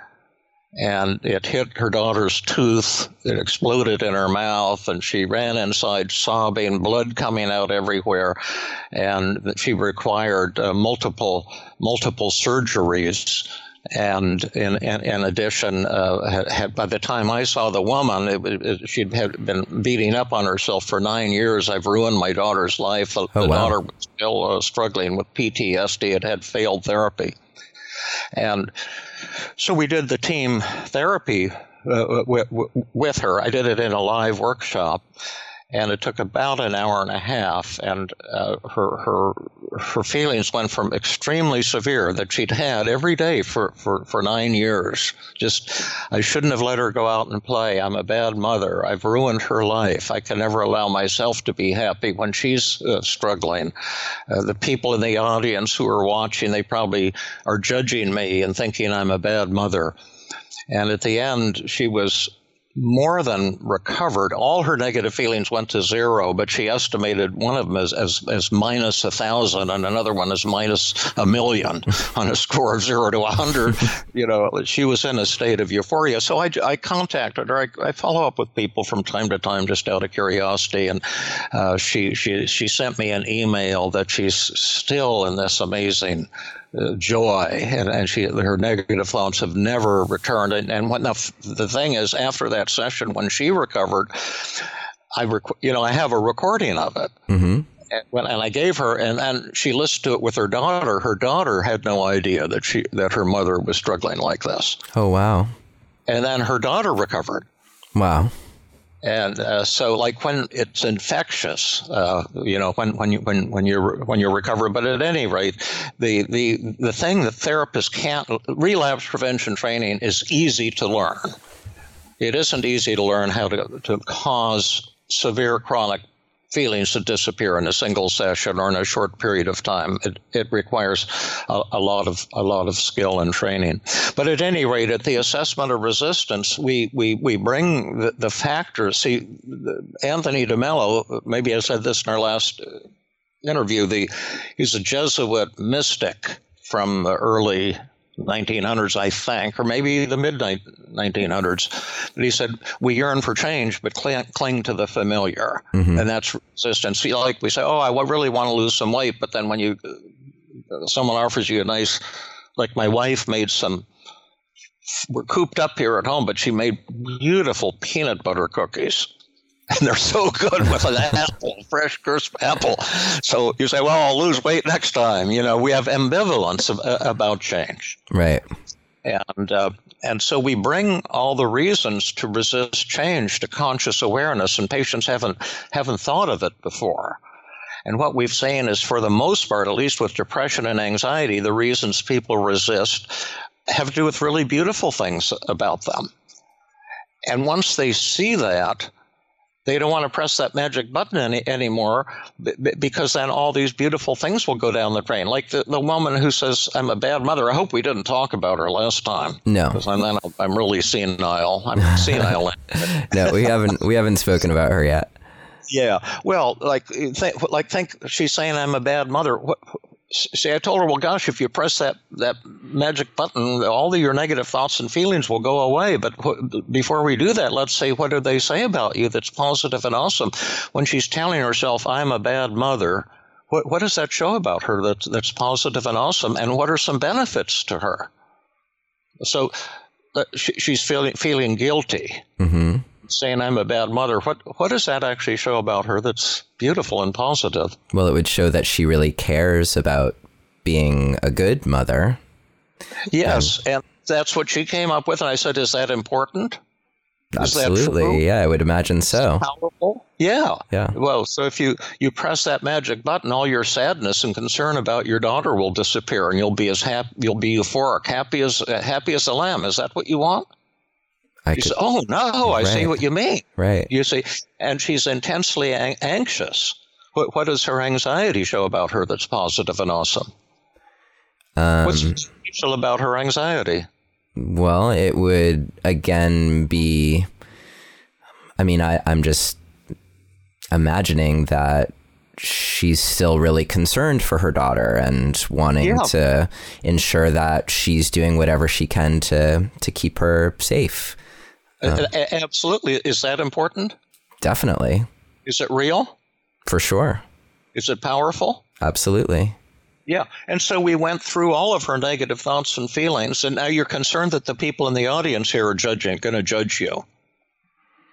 and it hit her daughter's tooth. It exploded in her mouth, and she ran inside sobbing, blood coming out everywhere, and she required uh, multiple multiple surgeries. And in, in, in addition, uh, had, had, by the time I saw the woman, it, it, she'd had been beating up on herself for nine years. I've ruined my daughter's life. The, oh, the wow. daughter was still uh, struggling with PTSD. It had failed therapy. And so we did the team therapy uh, with, with her. I did it in a live workshop, and it took about an hour and a half. And uh, her her her feelings went from extremely severe that she'd had every day for, for, for nine years. Just I shouldn't have let her go out and play. I'm a bad mother. I've ruined her life. I can never allow myself to be happy when she's uh, struggling. Uh, the people in the audience who are watching, they probably are judging me and thinking I'm a bad mother. And at the end, she was more than recovered. All her negative feelings went to zero, but she estimated one of them as, as, as minus a thousand and another one as minus a million on a score of zero to a hundred. you know, she was in a state of euphoria. So I, I contacted her. I, I, follow up with people from time to time just out of curiosity. And uh, she, she, she sent me an email that she's still in this amazing joy, and, and she her negative thoughts have never returned. And, and what the, the thing is, after that session, when she recovered, I rec- you know I have a recording of it. Mm-hmm. And, when, and I gave her, and, and she listened to it with her daughter. Her daughter had no idea that she that her mother was struggling like this. Oh wow! And then her daughter recovered. Wow. And uh, so, like when it's infectious, uh, you know, when when you when when you're when you're recovering. But at any rate, the the the thing that therapists can't relapse prevention training is easy to learn. It isn't easy to learn how to to cause severe chronic feelings to disappear in a single session or in a short period of time. It, it requires a, a, lot of a lot of skill and training. But at any rate, at the assessment of resistance, we we, we bring the, the factors. See, Anthony DeMello, maybe I said this in our last uh, interview. The he's a Jesuit mystic from the early 1900s, I think, or maybe the mid 1900s. But he said, We yearn for change, but cling, cling to the familiar. Mm-hmm. And that's resistance. Like we say, Oh, I really want to lose some weight. But then when you, someone offers you a nice, like my wife made some, we're cooped up here at home, but she made beautiful peanut butter cookies and they're so good with an apple, fresh, crisp apple. So you say, well, I'll lose weight next time. You know, we have ambivalence of, uh, about change. Right. And, uh, and so we bring all the reasons to resist change to conscious awareness, and patients haven't, haven't thought of it before. And what we've seen is, for the most part, at least with depression and anxiety, the reasons people resist have to do with really beautiful things about them. And once they see that, they don't want to press that magic button any, anymore b- because then all these beautiful things will go down the drain. Like the, the woman who says, I'm a bad mother. I hope we didn't talk about her last time. No. Because then I'm really senile. I'm senile. no, we haven't, we haven't spoken about her yet. Yeah. Well, like, th- like think she's saying I'm a bad mother. What, See, I told her, well, gosh, if you press that, that magic button, all of your negative thoughts and feelings will go away. But wh- before we do that, let's say, what do they say about you that's positive and awesome? When she's telling herself, I'm a bad mother, what, what does that show about her that's, that's positive and awesome? And what are some benefits to her? So uh, she, she's feeling, feeling guilty. Mm-hmm saying I'm a bad mother, what what does that actually show about her that's beautiful and positive? Well, it would show that she really cares about being a good mother. Yes, and, and that's what she came up with, and I said, "Is that important?" Absolutely. Yeah, I would imagine so. Powerful. Yeah. Yeah. Well, so if you you press that magic button, all your sadness and concern about your daughter will disappear, and you'll be as happy. You'll be euphoric, happy as uh, happy as a lamb. Is that what you want? I You could, say, oh no, I see what you mean. right. You see, and she's intensely an- anxious. What what does her anxiety show about her that's positive and awesome? Um, What's special about her anxiety? Well, it would again be. I mean, I, I'm just imagining that she's still really concerned for her daughter and wanting Yeah. to ensure that she's doing whatever she can to to keep her safe. A- absolutely, is that important? Definitely, Is it real? for sure, Is it powerful? absolutely. Yeah. And so we went through all of her negative thoughts and feelings, and now you're concerned that the people in the audience here are judging, going to judge you.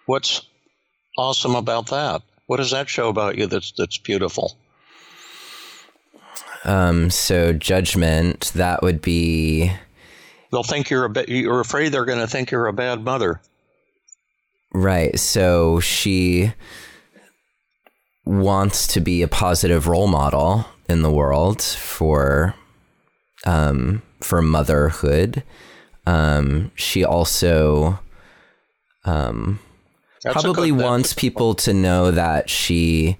What's awesome about that? What does that show about you that's that's beautiful? Um, so judgment that would be They'll think you're a ba- you're afraid they're going to think you're a bad mother. Right. So she wants to be a positive role model in the world for um, for motherhood. Um, she also um, probably wants people to know that she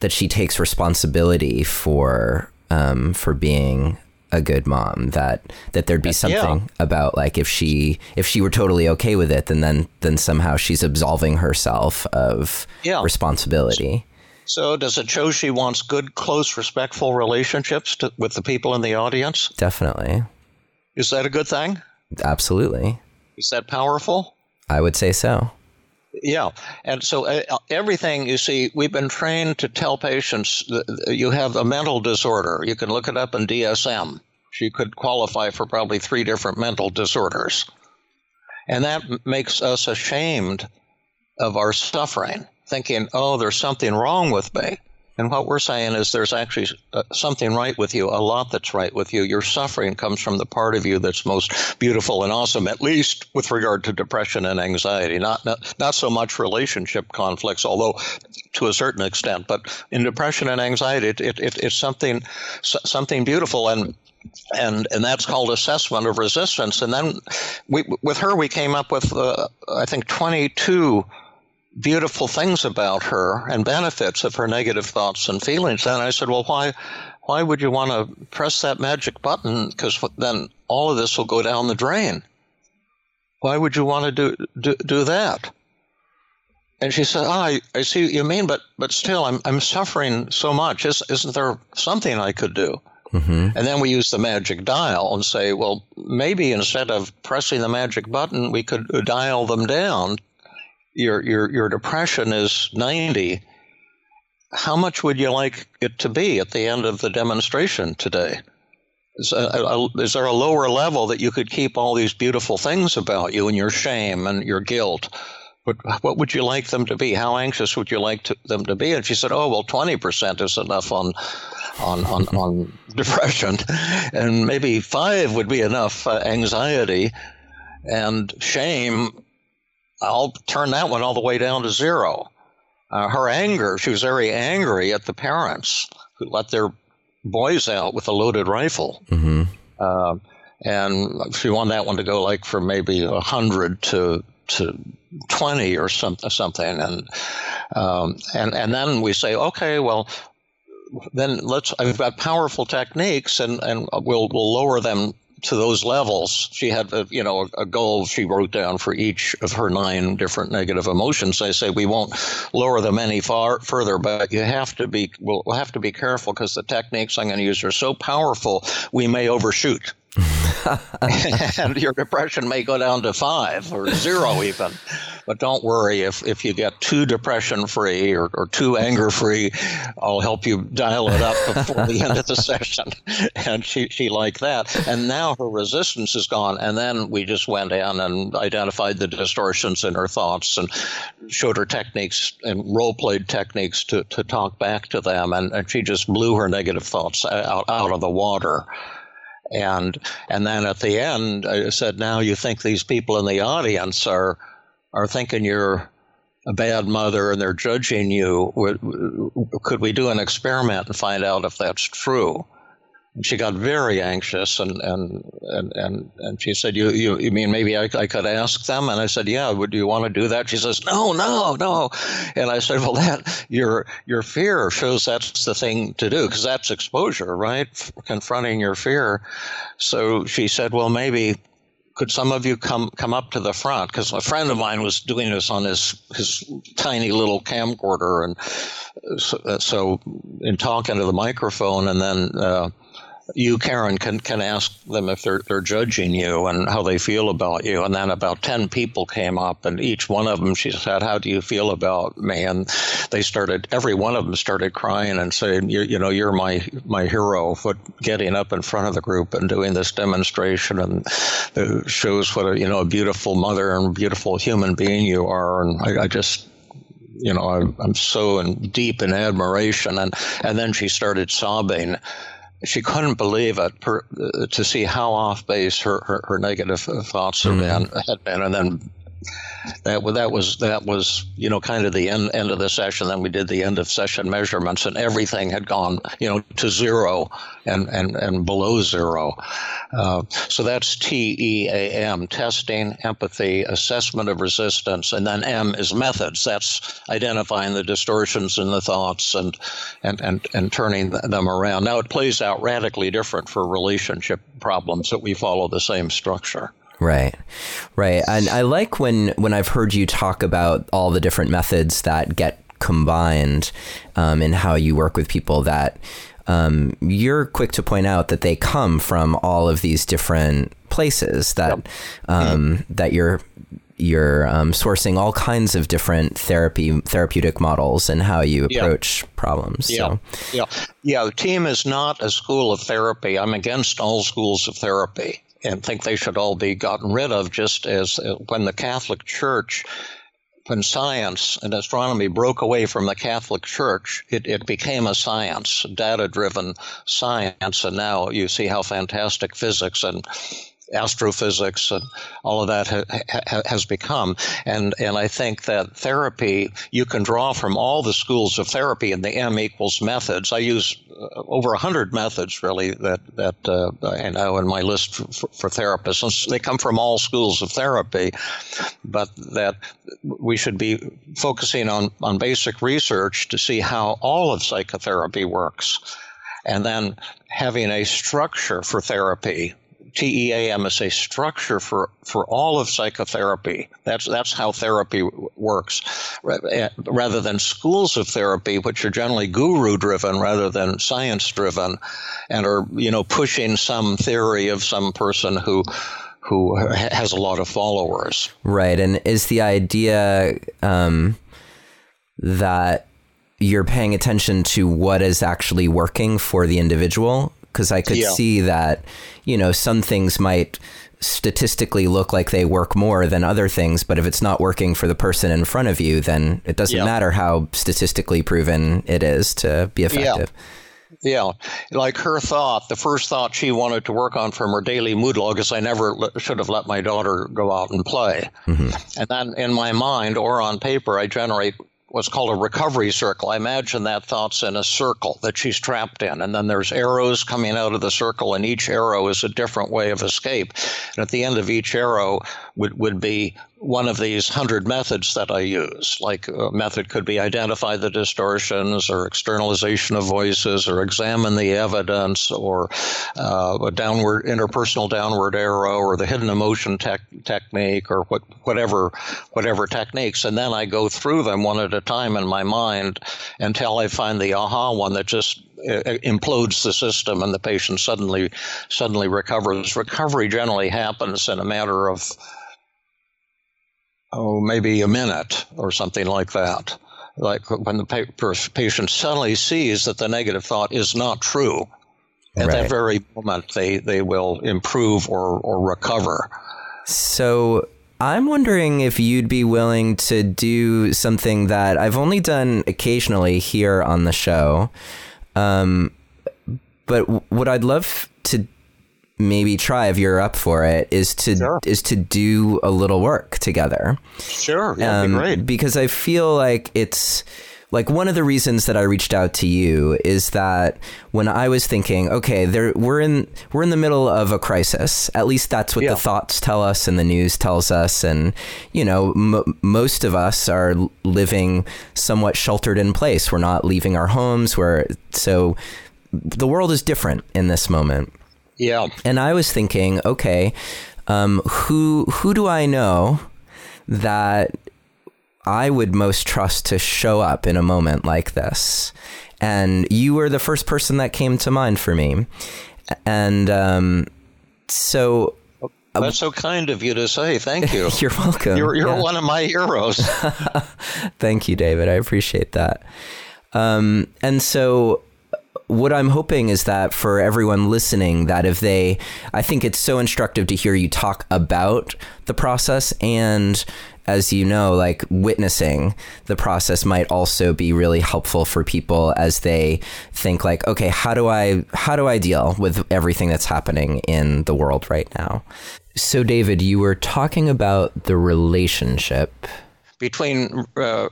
that she takes responsibility for um, for being a good mom that that there'd be something about like if she if she were totally okay with it then then then somehow she's absolving herself of Yeah. responsibility So does it show she wants good, close, respectful relationships to, with the people in the audience? definitely Is that a good thing? absolutely Is that powerful? i would say so Yeah, and so uh, everything you see, we've been trained to tell patients you have a mental disorder. You can look it up in DSM. She could qualify for probably three different mental disorders, and that makes us ashamed of our suffering, thinking, "Oh, there's something wrong with me." And what we're saying is there's actually uh, something right with you, a lot that's right with you. Your suffering comes from the part of you that's most beautiful and awesome, at least with regard to depression and anxiety. Not not, not so much relationship conflicts, although to a certain extent, but in depression and anxiety, it, it, it, it's something something beautiful and and and that's called assessment of resistance. And then we, with her, we came up with uh, I think 22 beautiful things about her and benefits of her negative thoughts and feelings. And I said, well, why, why would you want to press that magic button? Because then all of this will go down the drain. Why would you want to do do, do that? And she said, oh, I, I see what you mean, but but still, I'm I'm suffering so much. Is, isn't there something I could do? hmm And then we use the magic dial and say, well, maybe instead of pressing the magic button, we could dial them down. Your your your depression is 90. How much would you like it to be at the end of the demonstration today? Is, a, a, is there a lower level that you could keep all these beautiful things about you and your shame and your guilt? But what would you like them to be? How anxious would you like to, them to be? And she said, "Oh, well, twenty percent is enough on on on, on depression, and maybe five would be enough uh, anxiety and shame. I'll turn that one all the way down to zero. Uh, her anger, she was very angry at the parents who let their boys out with a loaded rifle. hmm Uh, and she wanted that one to go like from maybe a hundred to to twenty or some, something, and um, and and then we say, okay, well, then let's. I've got powerful techniques, and and we'll we'll lower them to those levels. She had, a, you know, a, a goal she wrote down for each of her nine different negative emotions. I say we won't lower them any far further, but you have to be. We'll, we'll have to be careful because the techniques I'm going to use are so powerful, we may overshoot. and your depression may go down to five or zero even. But don't worry if, if you get too depression free or, or too anger free, I'll help you dial it up before the end of the session. And she, she liked that. And now her resistance is gone. And then we just went in and identified the distortions in her thoughts and showed her techniques and role played techniques to, to talk back to them. And, and she just blew her negative thoughts out, out of the water and and then at the end I said, now you think these people in the audience are are thinking you're a bad mother and they're judging you. Could we do an experiment and find out if that's true? And she got very anxious and, and, and, and, and she said, you, you, you mean maybe I, I could ask them? And I said, yeah, would you want to do that? She says, no, no, no. And I said, well, that, your, your fear shows that's the thing to do because that's exposure, right? Confronting your fear. So she said, well, maybe could some of you come come up to the front? Because a friend of mine was doing this on his his tiny little camcorder, and so, so in talking to the microphone, and then uh, you, Karen, can, can ask them if they're, they're judging you and how they feel about you. And then about 10 people came up, and each one of them, she said, How do you feel about me? And they started, every one of them started crying and saying, You, you know, you're my, my hero for getting up in front of the group and doing this demonstration. And it shows what a, you know, a beautiful mother and beautiful human being you are. And I, I just, you know, I, I'm so in, deep in admiration. And, and then she started sobbing she couldn't believe it per, uh, to see how off base her, her, her negative thoughts mm-hmm. had, been, had been. And then that that was that was you know kind of the end end of the session. Then we did the end of session measurements, and everything had gone you know to zero and and and below zero. Uh, so that's T E A M: testing, empathy, assessment of resistance, and then M is methods. That's identifying the distortions in the thoughts and and and and turning them around. Now it plays out radically different for relationship problems, but we follow the same structure. Right, right. And I like when when I've heard you talk about all the different methods that get combined um, in how you work with people that um, you're quick to point out that they come from all of these different places that yep. um, that you're you're um, sourcing all kinds of different therapy therapeutic models and how you approach yeah. problems. Yeah, so. yeah, yeah. The team is not a school of therapy. I'm against all schools of therapy and think they should all be gotten rid of, just as uh, when the Catholic Church when science and astronomy broke away from the Catholic Church, it, it became a science, data driven science. And now you see how fantastic physics and astrophysics and all of that ha, ha, has become. And, and I think that therapy, you can draw from all the schools of therapy in the M equals methods. I use uh, over a hundred methods really that, that uh, I know in my list for, for therapists. And they come from all schools of therapy, but that we should be focusing on, on basic research to see how all of psychotherapy works. And then having a structure for therapy TEAM is a structure for, for all of psychotherapy. That's, that's how therapy works. Rather than schools of therapy, which are generally guru driven rather than science driven and are, you know, pushing some theory of some person who, who has a lot of followers. Right. And is the idea um, that you're paying attention to what is actually working for the individual because I could yeah. see that, you know, some things might statistically look like they work more than other things, but if it's not working for the person in front of you, then it doesn't yeah. matter how statistically proven it is to be effective. Yeah. yeah. like her thought, the first thought she wanted to work on from her daily mood log is I never should have let my daughter go out and play. Mm-hmm. And then in my mind or on paper, I generate what's called a recovery circle. I imagine that thought's in a circle that she's trapped in, and then there's arrows coming out of the circle, and each arrow is a different way of escape. And at the end of each arrow would, would be one of these hundred methods that I use. Like a method could be identify the distortions or externalization of voices or examine the evidence or uh, a downward interpersonal downward arrow or the hidden emotion tech, technique or what, whatever whatever techniques. And then I go through them one at a time in my mind until I find the aha one that just uh, implodes the system and the patient suddenly suddenly recovers. Recovery generally happens in a matter of oh, maybe a minute or something like that. Like when the patient suddenly sees that the negative thought is not true, at right. that very moment they, they will improve or, or recover. So I'm wondering if you'd be willing to do something that I've only done occasionally here on the show. Um, but what I'd love to maybe try if you're up for it is to Sure. is to do a little work together. Sure, that'd Um, be great. Because I feel like it's like one of the reasons that I reached out to you is that when I was thinking, okay, there we're in we're in the middle of a crisis. At least that's what Yeah. the thoughts tell us and the news tells us, and you know, m- most of us are living somewhat sheltered in place. We're not leaving our homes. We're so the world is different in this moment. Yeah. And I was thinking, okay, um, who who do I know that I would most trust to show up in a moment like this? And you were the first person that came to mind for me. And um, so That's so kind of you to say. Thank you. you're welcome. You're, you're Yeah. one of my heroes. Thank you, David. I appreciate that. Um, and so, what I'm hoping is that for everyone listening, that if they, I think it's so instructive to hear you talk about the process and as you know, like witnessing the process might also be really helpful for people as they think like, okay, how do I how do I deal with everything that's happening in the world right now? So David, you were talking about the relationship between uh,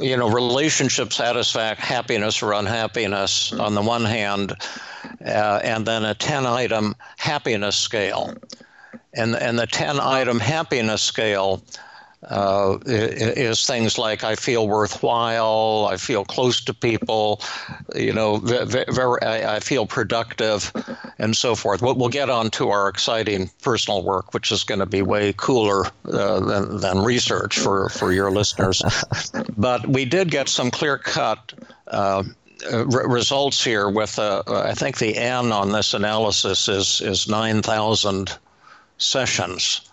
you know relationship satisfaction, happiness or unhappiness on the one hand, uh, and then a ten item happiness scale, and and the ten item happiness scale. Uh, is things like I feel worthwhile, I feel close to people, you know, ve- ve- very, I, I feel productive, and so forth. We'll, we'll get on to our exciting personal work, which is going to be way cooler uh, than, than research for, for your listeners. but we did get some clear cut. Uh, uh, re- results here with uh, I think the N on this analysis is is 9,000 sessions.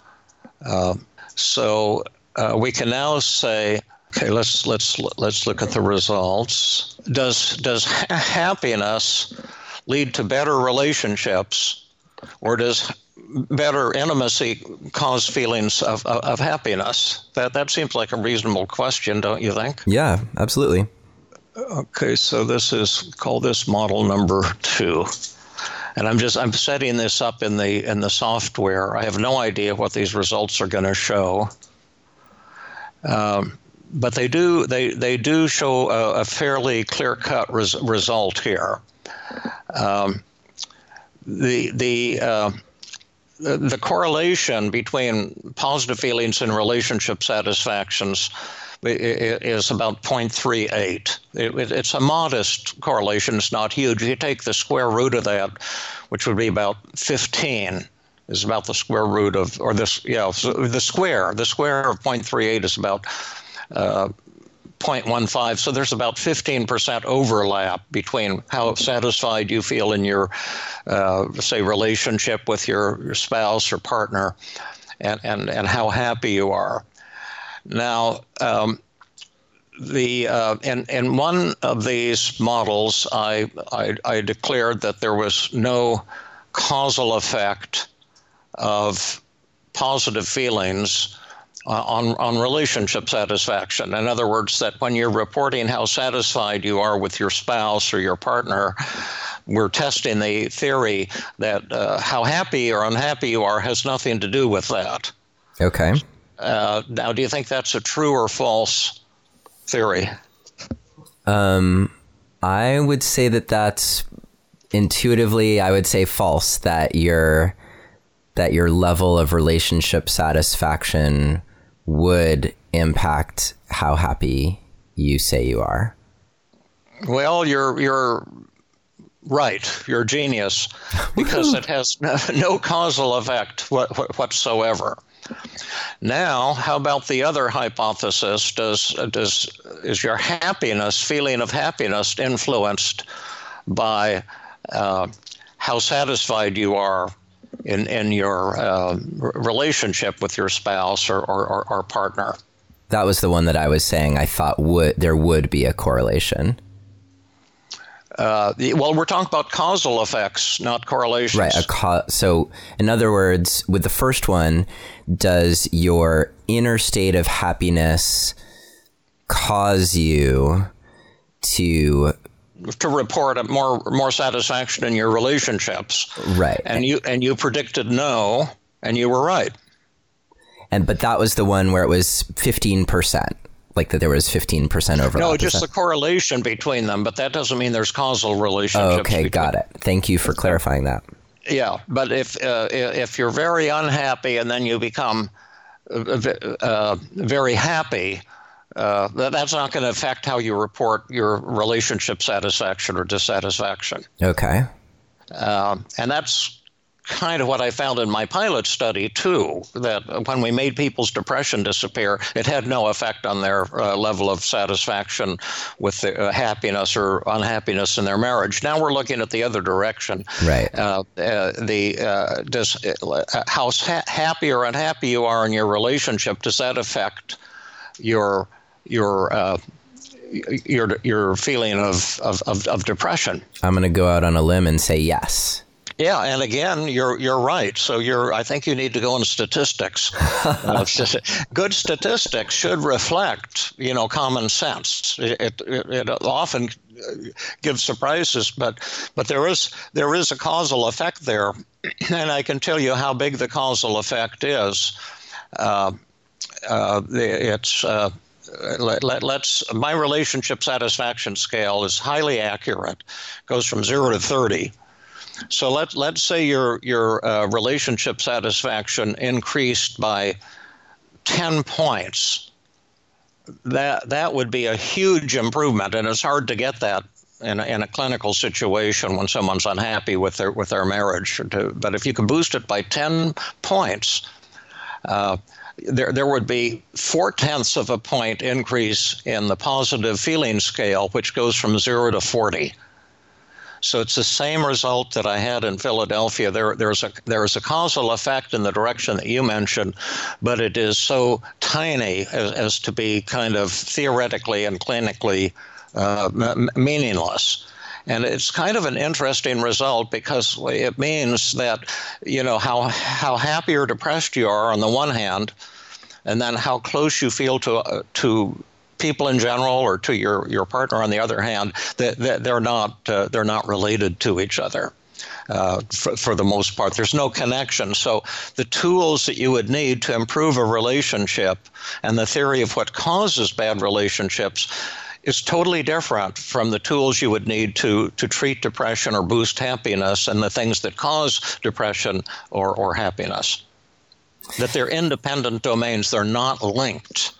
Uh, so uh, we can now say, okay, let's let's let's look at the results. Does does ha- happiness lead to better relationships, or does better intimacy cause feelings of, of, of happiness? That that seems like a reasonable question, don't you think? Yeah, absolutely. Okay, so this is call this model number two. And I'm just I'm setting this up in the in the software. I have no idea what these results are going to show, um, but they do they they do show a, a fairly clear cut res, result here. Um, the the uh, the correlation between positive feelings and relationship satisfactions is about 0.38. It, it, it's a modest correlation. It's not huge. You take the square root of that, which would be about 15, is about the square root of, or this, yeah, the square. The square of 0.38 is about uh, 0.15. So there's about 15% overlap between how satisfied you feel in your, uh, say, relationship with your, your spouse or partner and, and, and how happy you are. Now, um, the uh, in in one of these models, I, I I declared that there was no causal effect of positive feelings uh, on on relationship satisfaction. In other words, that when you're reporting how satisfied you are with your spouse or your partner, we're testing the theory that uh, how happy or unhappy you are has nothing to do with that. Okay. Uh, now, do you think that's a true or false theory? Um, I would say that that's intuitively, I would say false. That your that your level of relationship satisfaction would impact how happy you say you are. Well, you're you're right. You're a genius because it has no, no causal effect what, what, whatsoever. Now, how about the other hypothesis? Does does is your happiness, feeling of happiness, influenced by uh, how satisfied you are in in your uh, relationship with your spouse or, or, or, or partner? That was the one that I was saying. I thought would there would be a correlation. Uh, well, we're talking about causal effects, not correlations. Right. Co- so, in other words, with the first one, does your inner state of happiness cause you to to report more more satisfaction in your relationships. Right. And you and you predicted no, and you were right. And but that was the one where it was fifteen percent. Like that, there was fifteen percent overlap. No, just the correlation between them, but that doesn't mean there's causal relationships. Oh, okay, got it. Thank you for clarifying that. Yeah, but if uh, if you're very unhappy and then you become uh, uh, very happy, uh, that, that's not going to affect how you report your relationship satisfaction or dissatisfaction. Okay. Um, and that's kind of what I found in my pilot study too. That when we made people's depression disappear, it had no effect on their uh, level of satisfaction with the, uh, happiness or unhappiness in their marriage. Now we're looking at the other direction. Right. Uh, uh the uh, does uh, how ha- happy or unhappy you are in your relationship does that affect your your your your feeling of, of, of, of depression. I'm going to go out on a limb and say yes. Yeah, and again, you're you're right. So you're. I think you need to go into statistics. uh, good statistics should reflect, you know, common sense. It, it, it often gives surprises, but but there is there is a causal effect there, and I can tell you how big the causal effect is. Uh, uh, it's. Let, let, let's my relationship satisfaction scale is highly accurate goes from 0 to 30 so let let's say your your uh, relationship satisfaction increased by ten points. That that would be a huge improvement, and it's hard to get that in a, in a clinical situation when someone's unhappy with their with their marriage. To, but if you can boost it by ten points. Uh, there, there would be four tenths of a point increase in the positive feeling scale, which goes from zero to 40. So it's the same result that I had in Philadelphia. There, there's a there's a causal effect in the direction that you mentioned, but it is so tiny as, as to be kind of theoretically and clinically uh, m- meaningless. And it's kind of an interesting result because it means that you know how how happy or depressed you are on the one hand, and then how close you feel to uh, to people in general or to your, your partner on the other hand that, that they're not uh, they're not related to each other uh, for, for the most part. There's no connection. So the tools that you would need to improve a relationship and the theory of what causes bad relationships is totally different from the tools you would need to to treat depression or boost happiness and the things that cause depression or, or happiness that they're independent domains they're not linked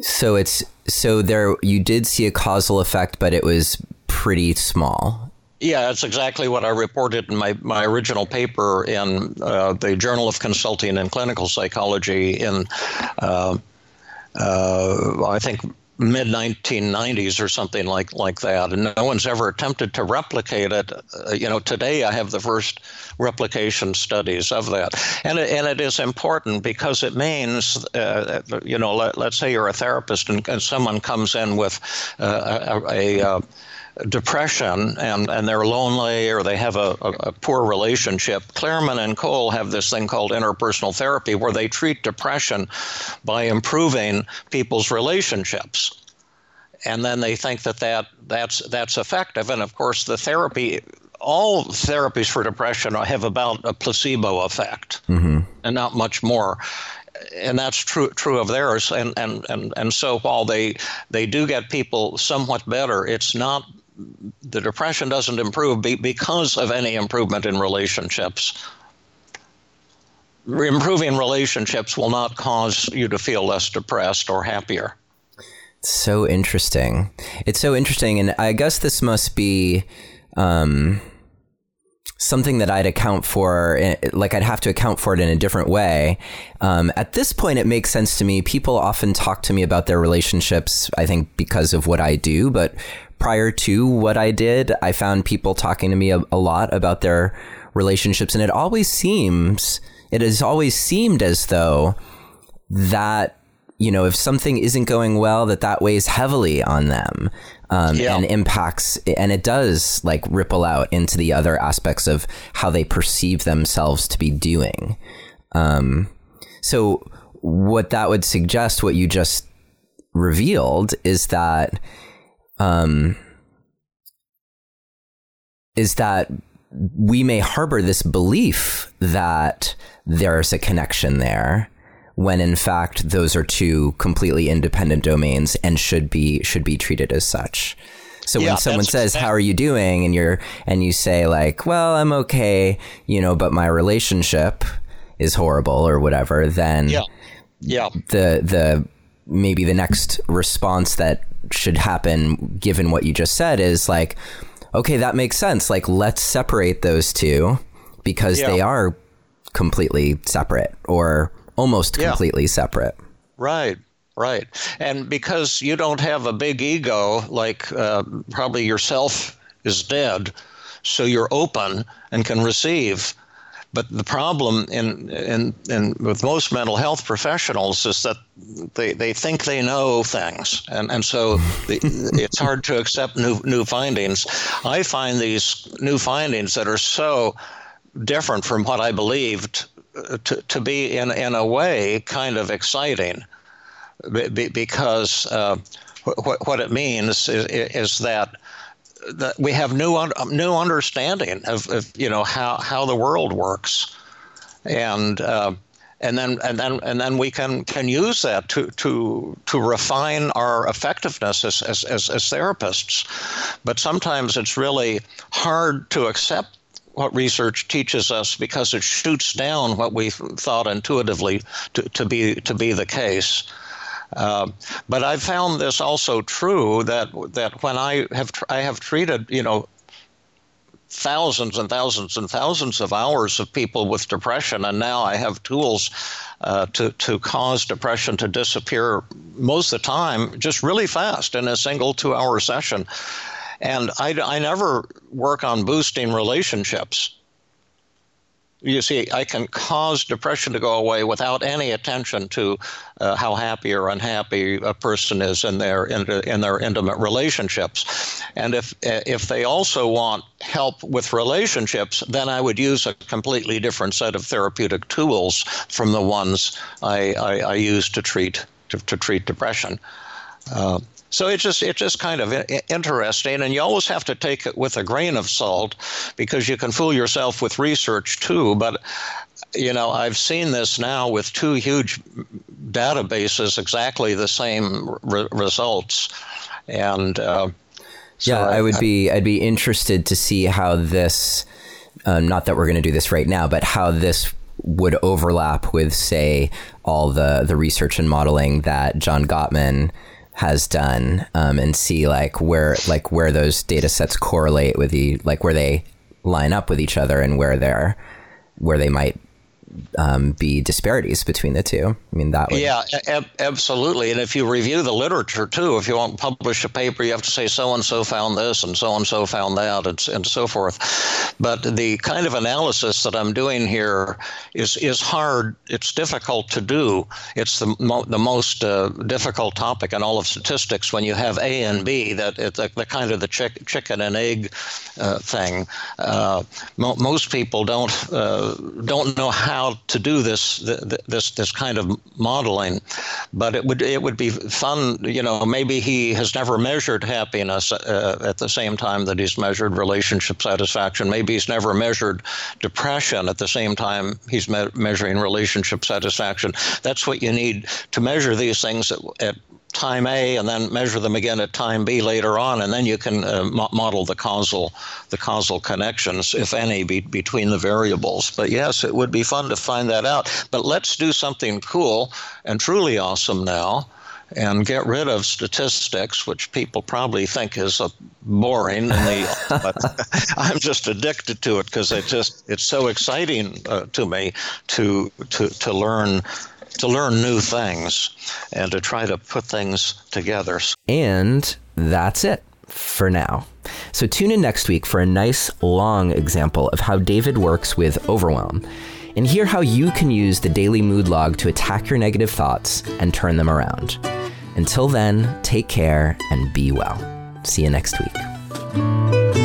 so it's so there you did see a causal effect, but it was pretty small. Yeah, that's exactly what I reported in my, my original paper in uh, the Journal of Consulting and Clinical Psychology in, uh, uh, I think, mid 1990s or something like like that, and no one's ever attempted to replicate it. Uh, you know, today I have the first replication studies of that, and it, and it is important because it means, uh, you know, let, us say you're a therapist and, and someone comes in with uh, a, a, a depression and, and they're lonely or they have a, a, a, poor relationship. Klerman and Cole have this thing called interpersonal therapy where they treat depression by improving people's relationships. And then they think that, that that's, that's effective. And of course, the therapy, all therapies for depression have about a placebo effect mm-hmm. and not much more and that's true true of theirs. And, and and and so while they they do get people somewhat better, it's not the depression doesn't improve because of any improvement in relationships. Improving relationships will not cause you to feel less depressed or happier. So interesting. It's so interesting. And I guess this must be um, something that I'd account for, eh, like I'd have to account for it in a different way. Um, at this point, it makes sense to me. People often talk to me about their relationships, I think, because of what I do, but prior to what I did, I found people talking to me a, a lot about their relationships, and it always seems, it has always seemed as though that you know if something isn't going well that that weighs heavily on them um, yeah. and impacts and it does like ripple out into the other aspects of how they perceive themselves to be doing um, so what that would suggest what you just revealed is that um, is that we may harbor this belief that there's a connection there when in fact those are two completely independent domains and should be should be treated as such. So Yeah, when someone says, "How are you doing?" and you're and you say like, "Well, I'm okay," you know, but my relationship is horrible or whatever, then Yeah. Yeah. the the maybe the next response that should happen given what you just said is like okay that makes sense like let's separate those two because Yeah. they are completely separate or almost Yeah. completely separate Right, right. And because you don't have a big ego, like uh, probably yourself is dead, so you're open and can receive. But the problem in, in, in with most mental health professionals is that they, they think they know things, and, and so the, it's hard to accept new new findings. I find these new findings that are so different from what I believed uh, to, to be in, in a way kind of exciting be- be- because uh, what, what it means is, is that that we have new un- new understanding of, of you know how, how the world works. And uh, and then and then and then we can can use that to to to refine our effectiveness as as, as, as therapists. But sometimes it's really hard to accept what research teaches us because it shoots down what we thought intuitively to, to be to be the case uh, but I found this also true that that when I have tr- I have treated you know thousands and thousands and thousands of hours of people with depression, and now I have tools uh, to to cause depression to disappear most of the time, just really fast in a single two-hour session. And I, I never work on boosting relationships. You see, I can cause depression to go away without any attention to uh, how happy or unhappy a person is in their in, in their intimate relationships. And if if they also want help with relationships, then I would use a completely different set of therapeutic tools from the ones I, I, I use to treat to, to treat depression. Uh, so it's just it's just kind of interesting, and you always have to take it with a grain of salt because you can fool yourself with research too. But you know, I've seen this now with two huge databases, exactly the same re- results, and uh, so yeah, I would be I'd be interested to see how this um, not that we're going to do this right now, but how this would overlap with say all the the research and modeling that John Gottman has done um, and see like where like where those data sets correlate with the like where they line up with each other and where they're where they might um, be disparities between the two. I mean that would Yeah, ab- absolutely. And if you review the literature too, if you want to publish a paper, you have to say so and so found this and so and so found that and, and so forth. But the kind of analysis that I'm doing here is is hard. It's difficult to do. It's the mo- the most uh, difficult topic in all of statistics when you have A and B. That it's the, the kind of the chick, chicken and egg uh, thing. Uh, mo- most people don't uh, don't know how to do this th- th- this this kind of modeling, but it would it would be fun. You know, maybe he has never measured happiness uh, at the same time that he's measured relationship satisfaction. Maybe he's never measured depression at the same time he's me- measuring relationship satisfaction. That's what you need to measure these things at, at time A and then measure them again at time B later on, and then you can uh, mo- model the causal the causal connections, if any, be, between the variables. But yes, it would be fun to find that out. But let's do something cool and truly awesome now. And get rid of statistics, which people probably think is boring, the, I'm just addicted to it because it just it's so exciting uh, to me to to to learn to learn new things and to try to put things together. And that's it for now. So tune in next week for a nice long example of how David works with overwhelm and hear how you can use the daily mood log to attack your negative thoughts and turn them around. Until then, take care and be well. See you next week.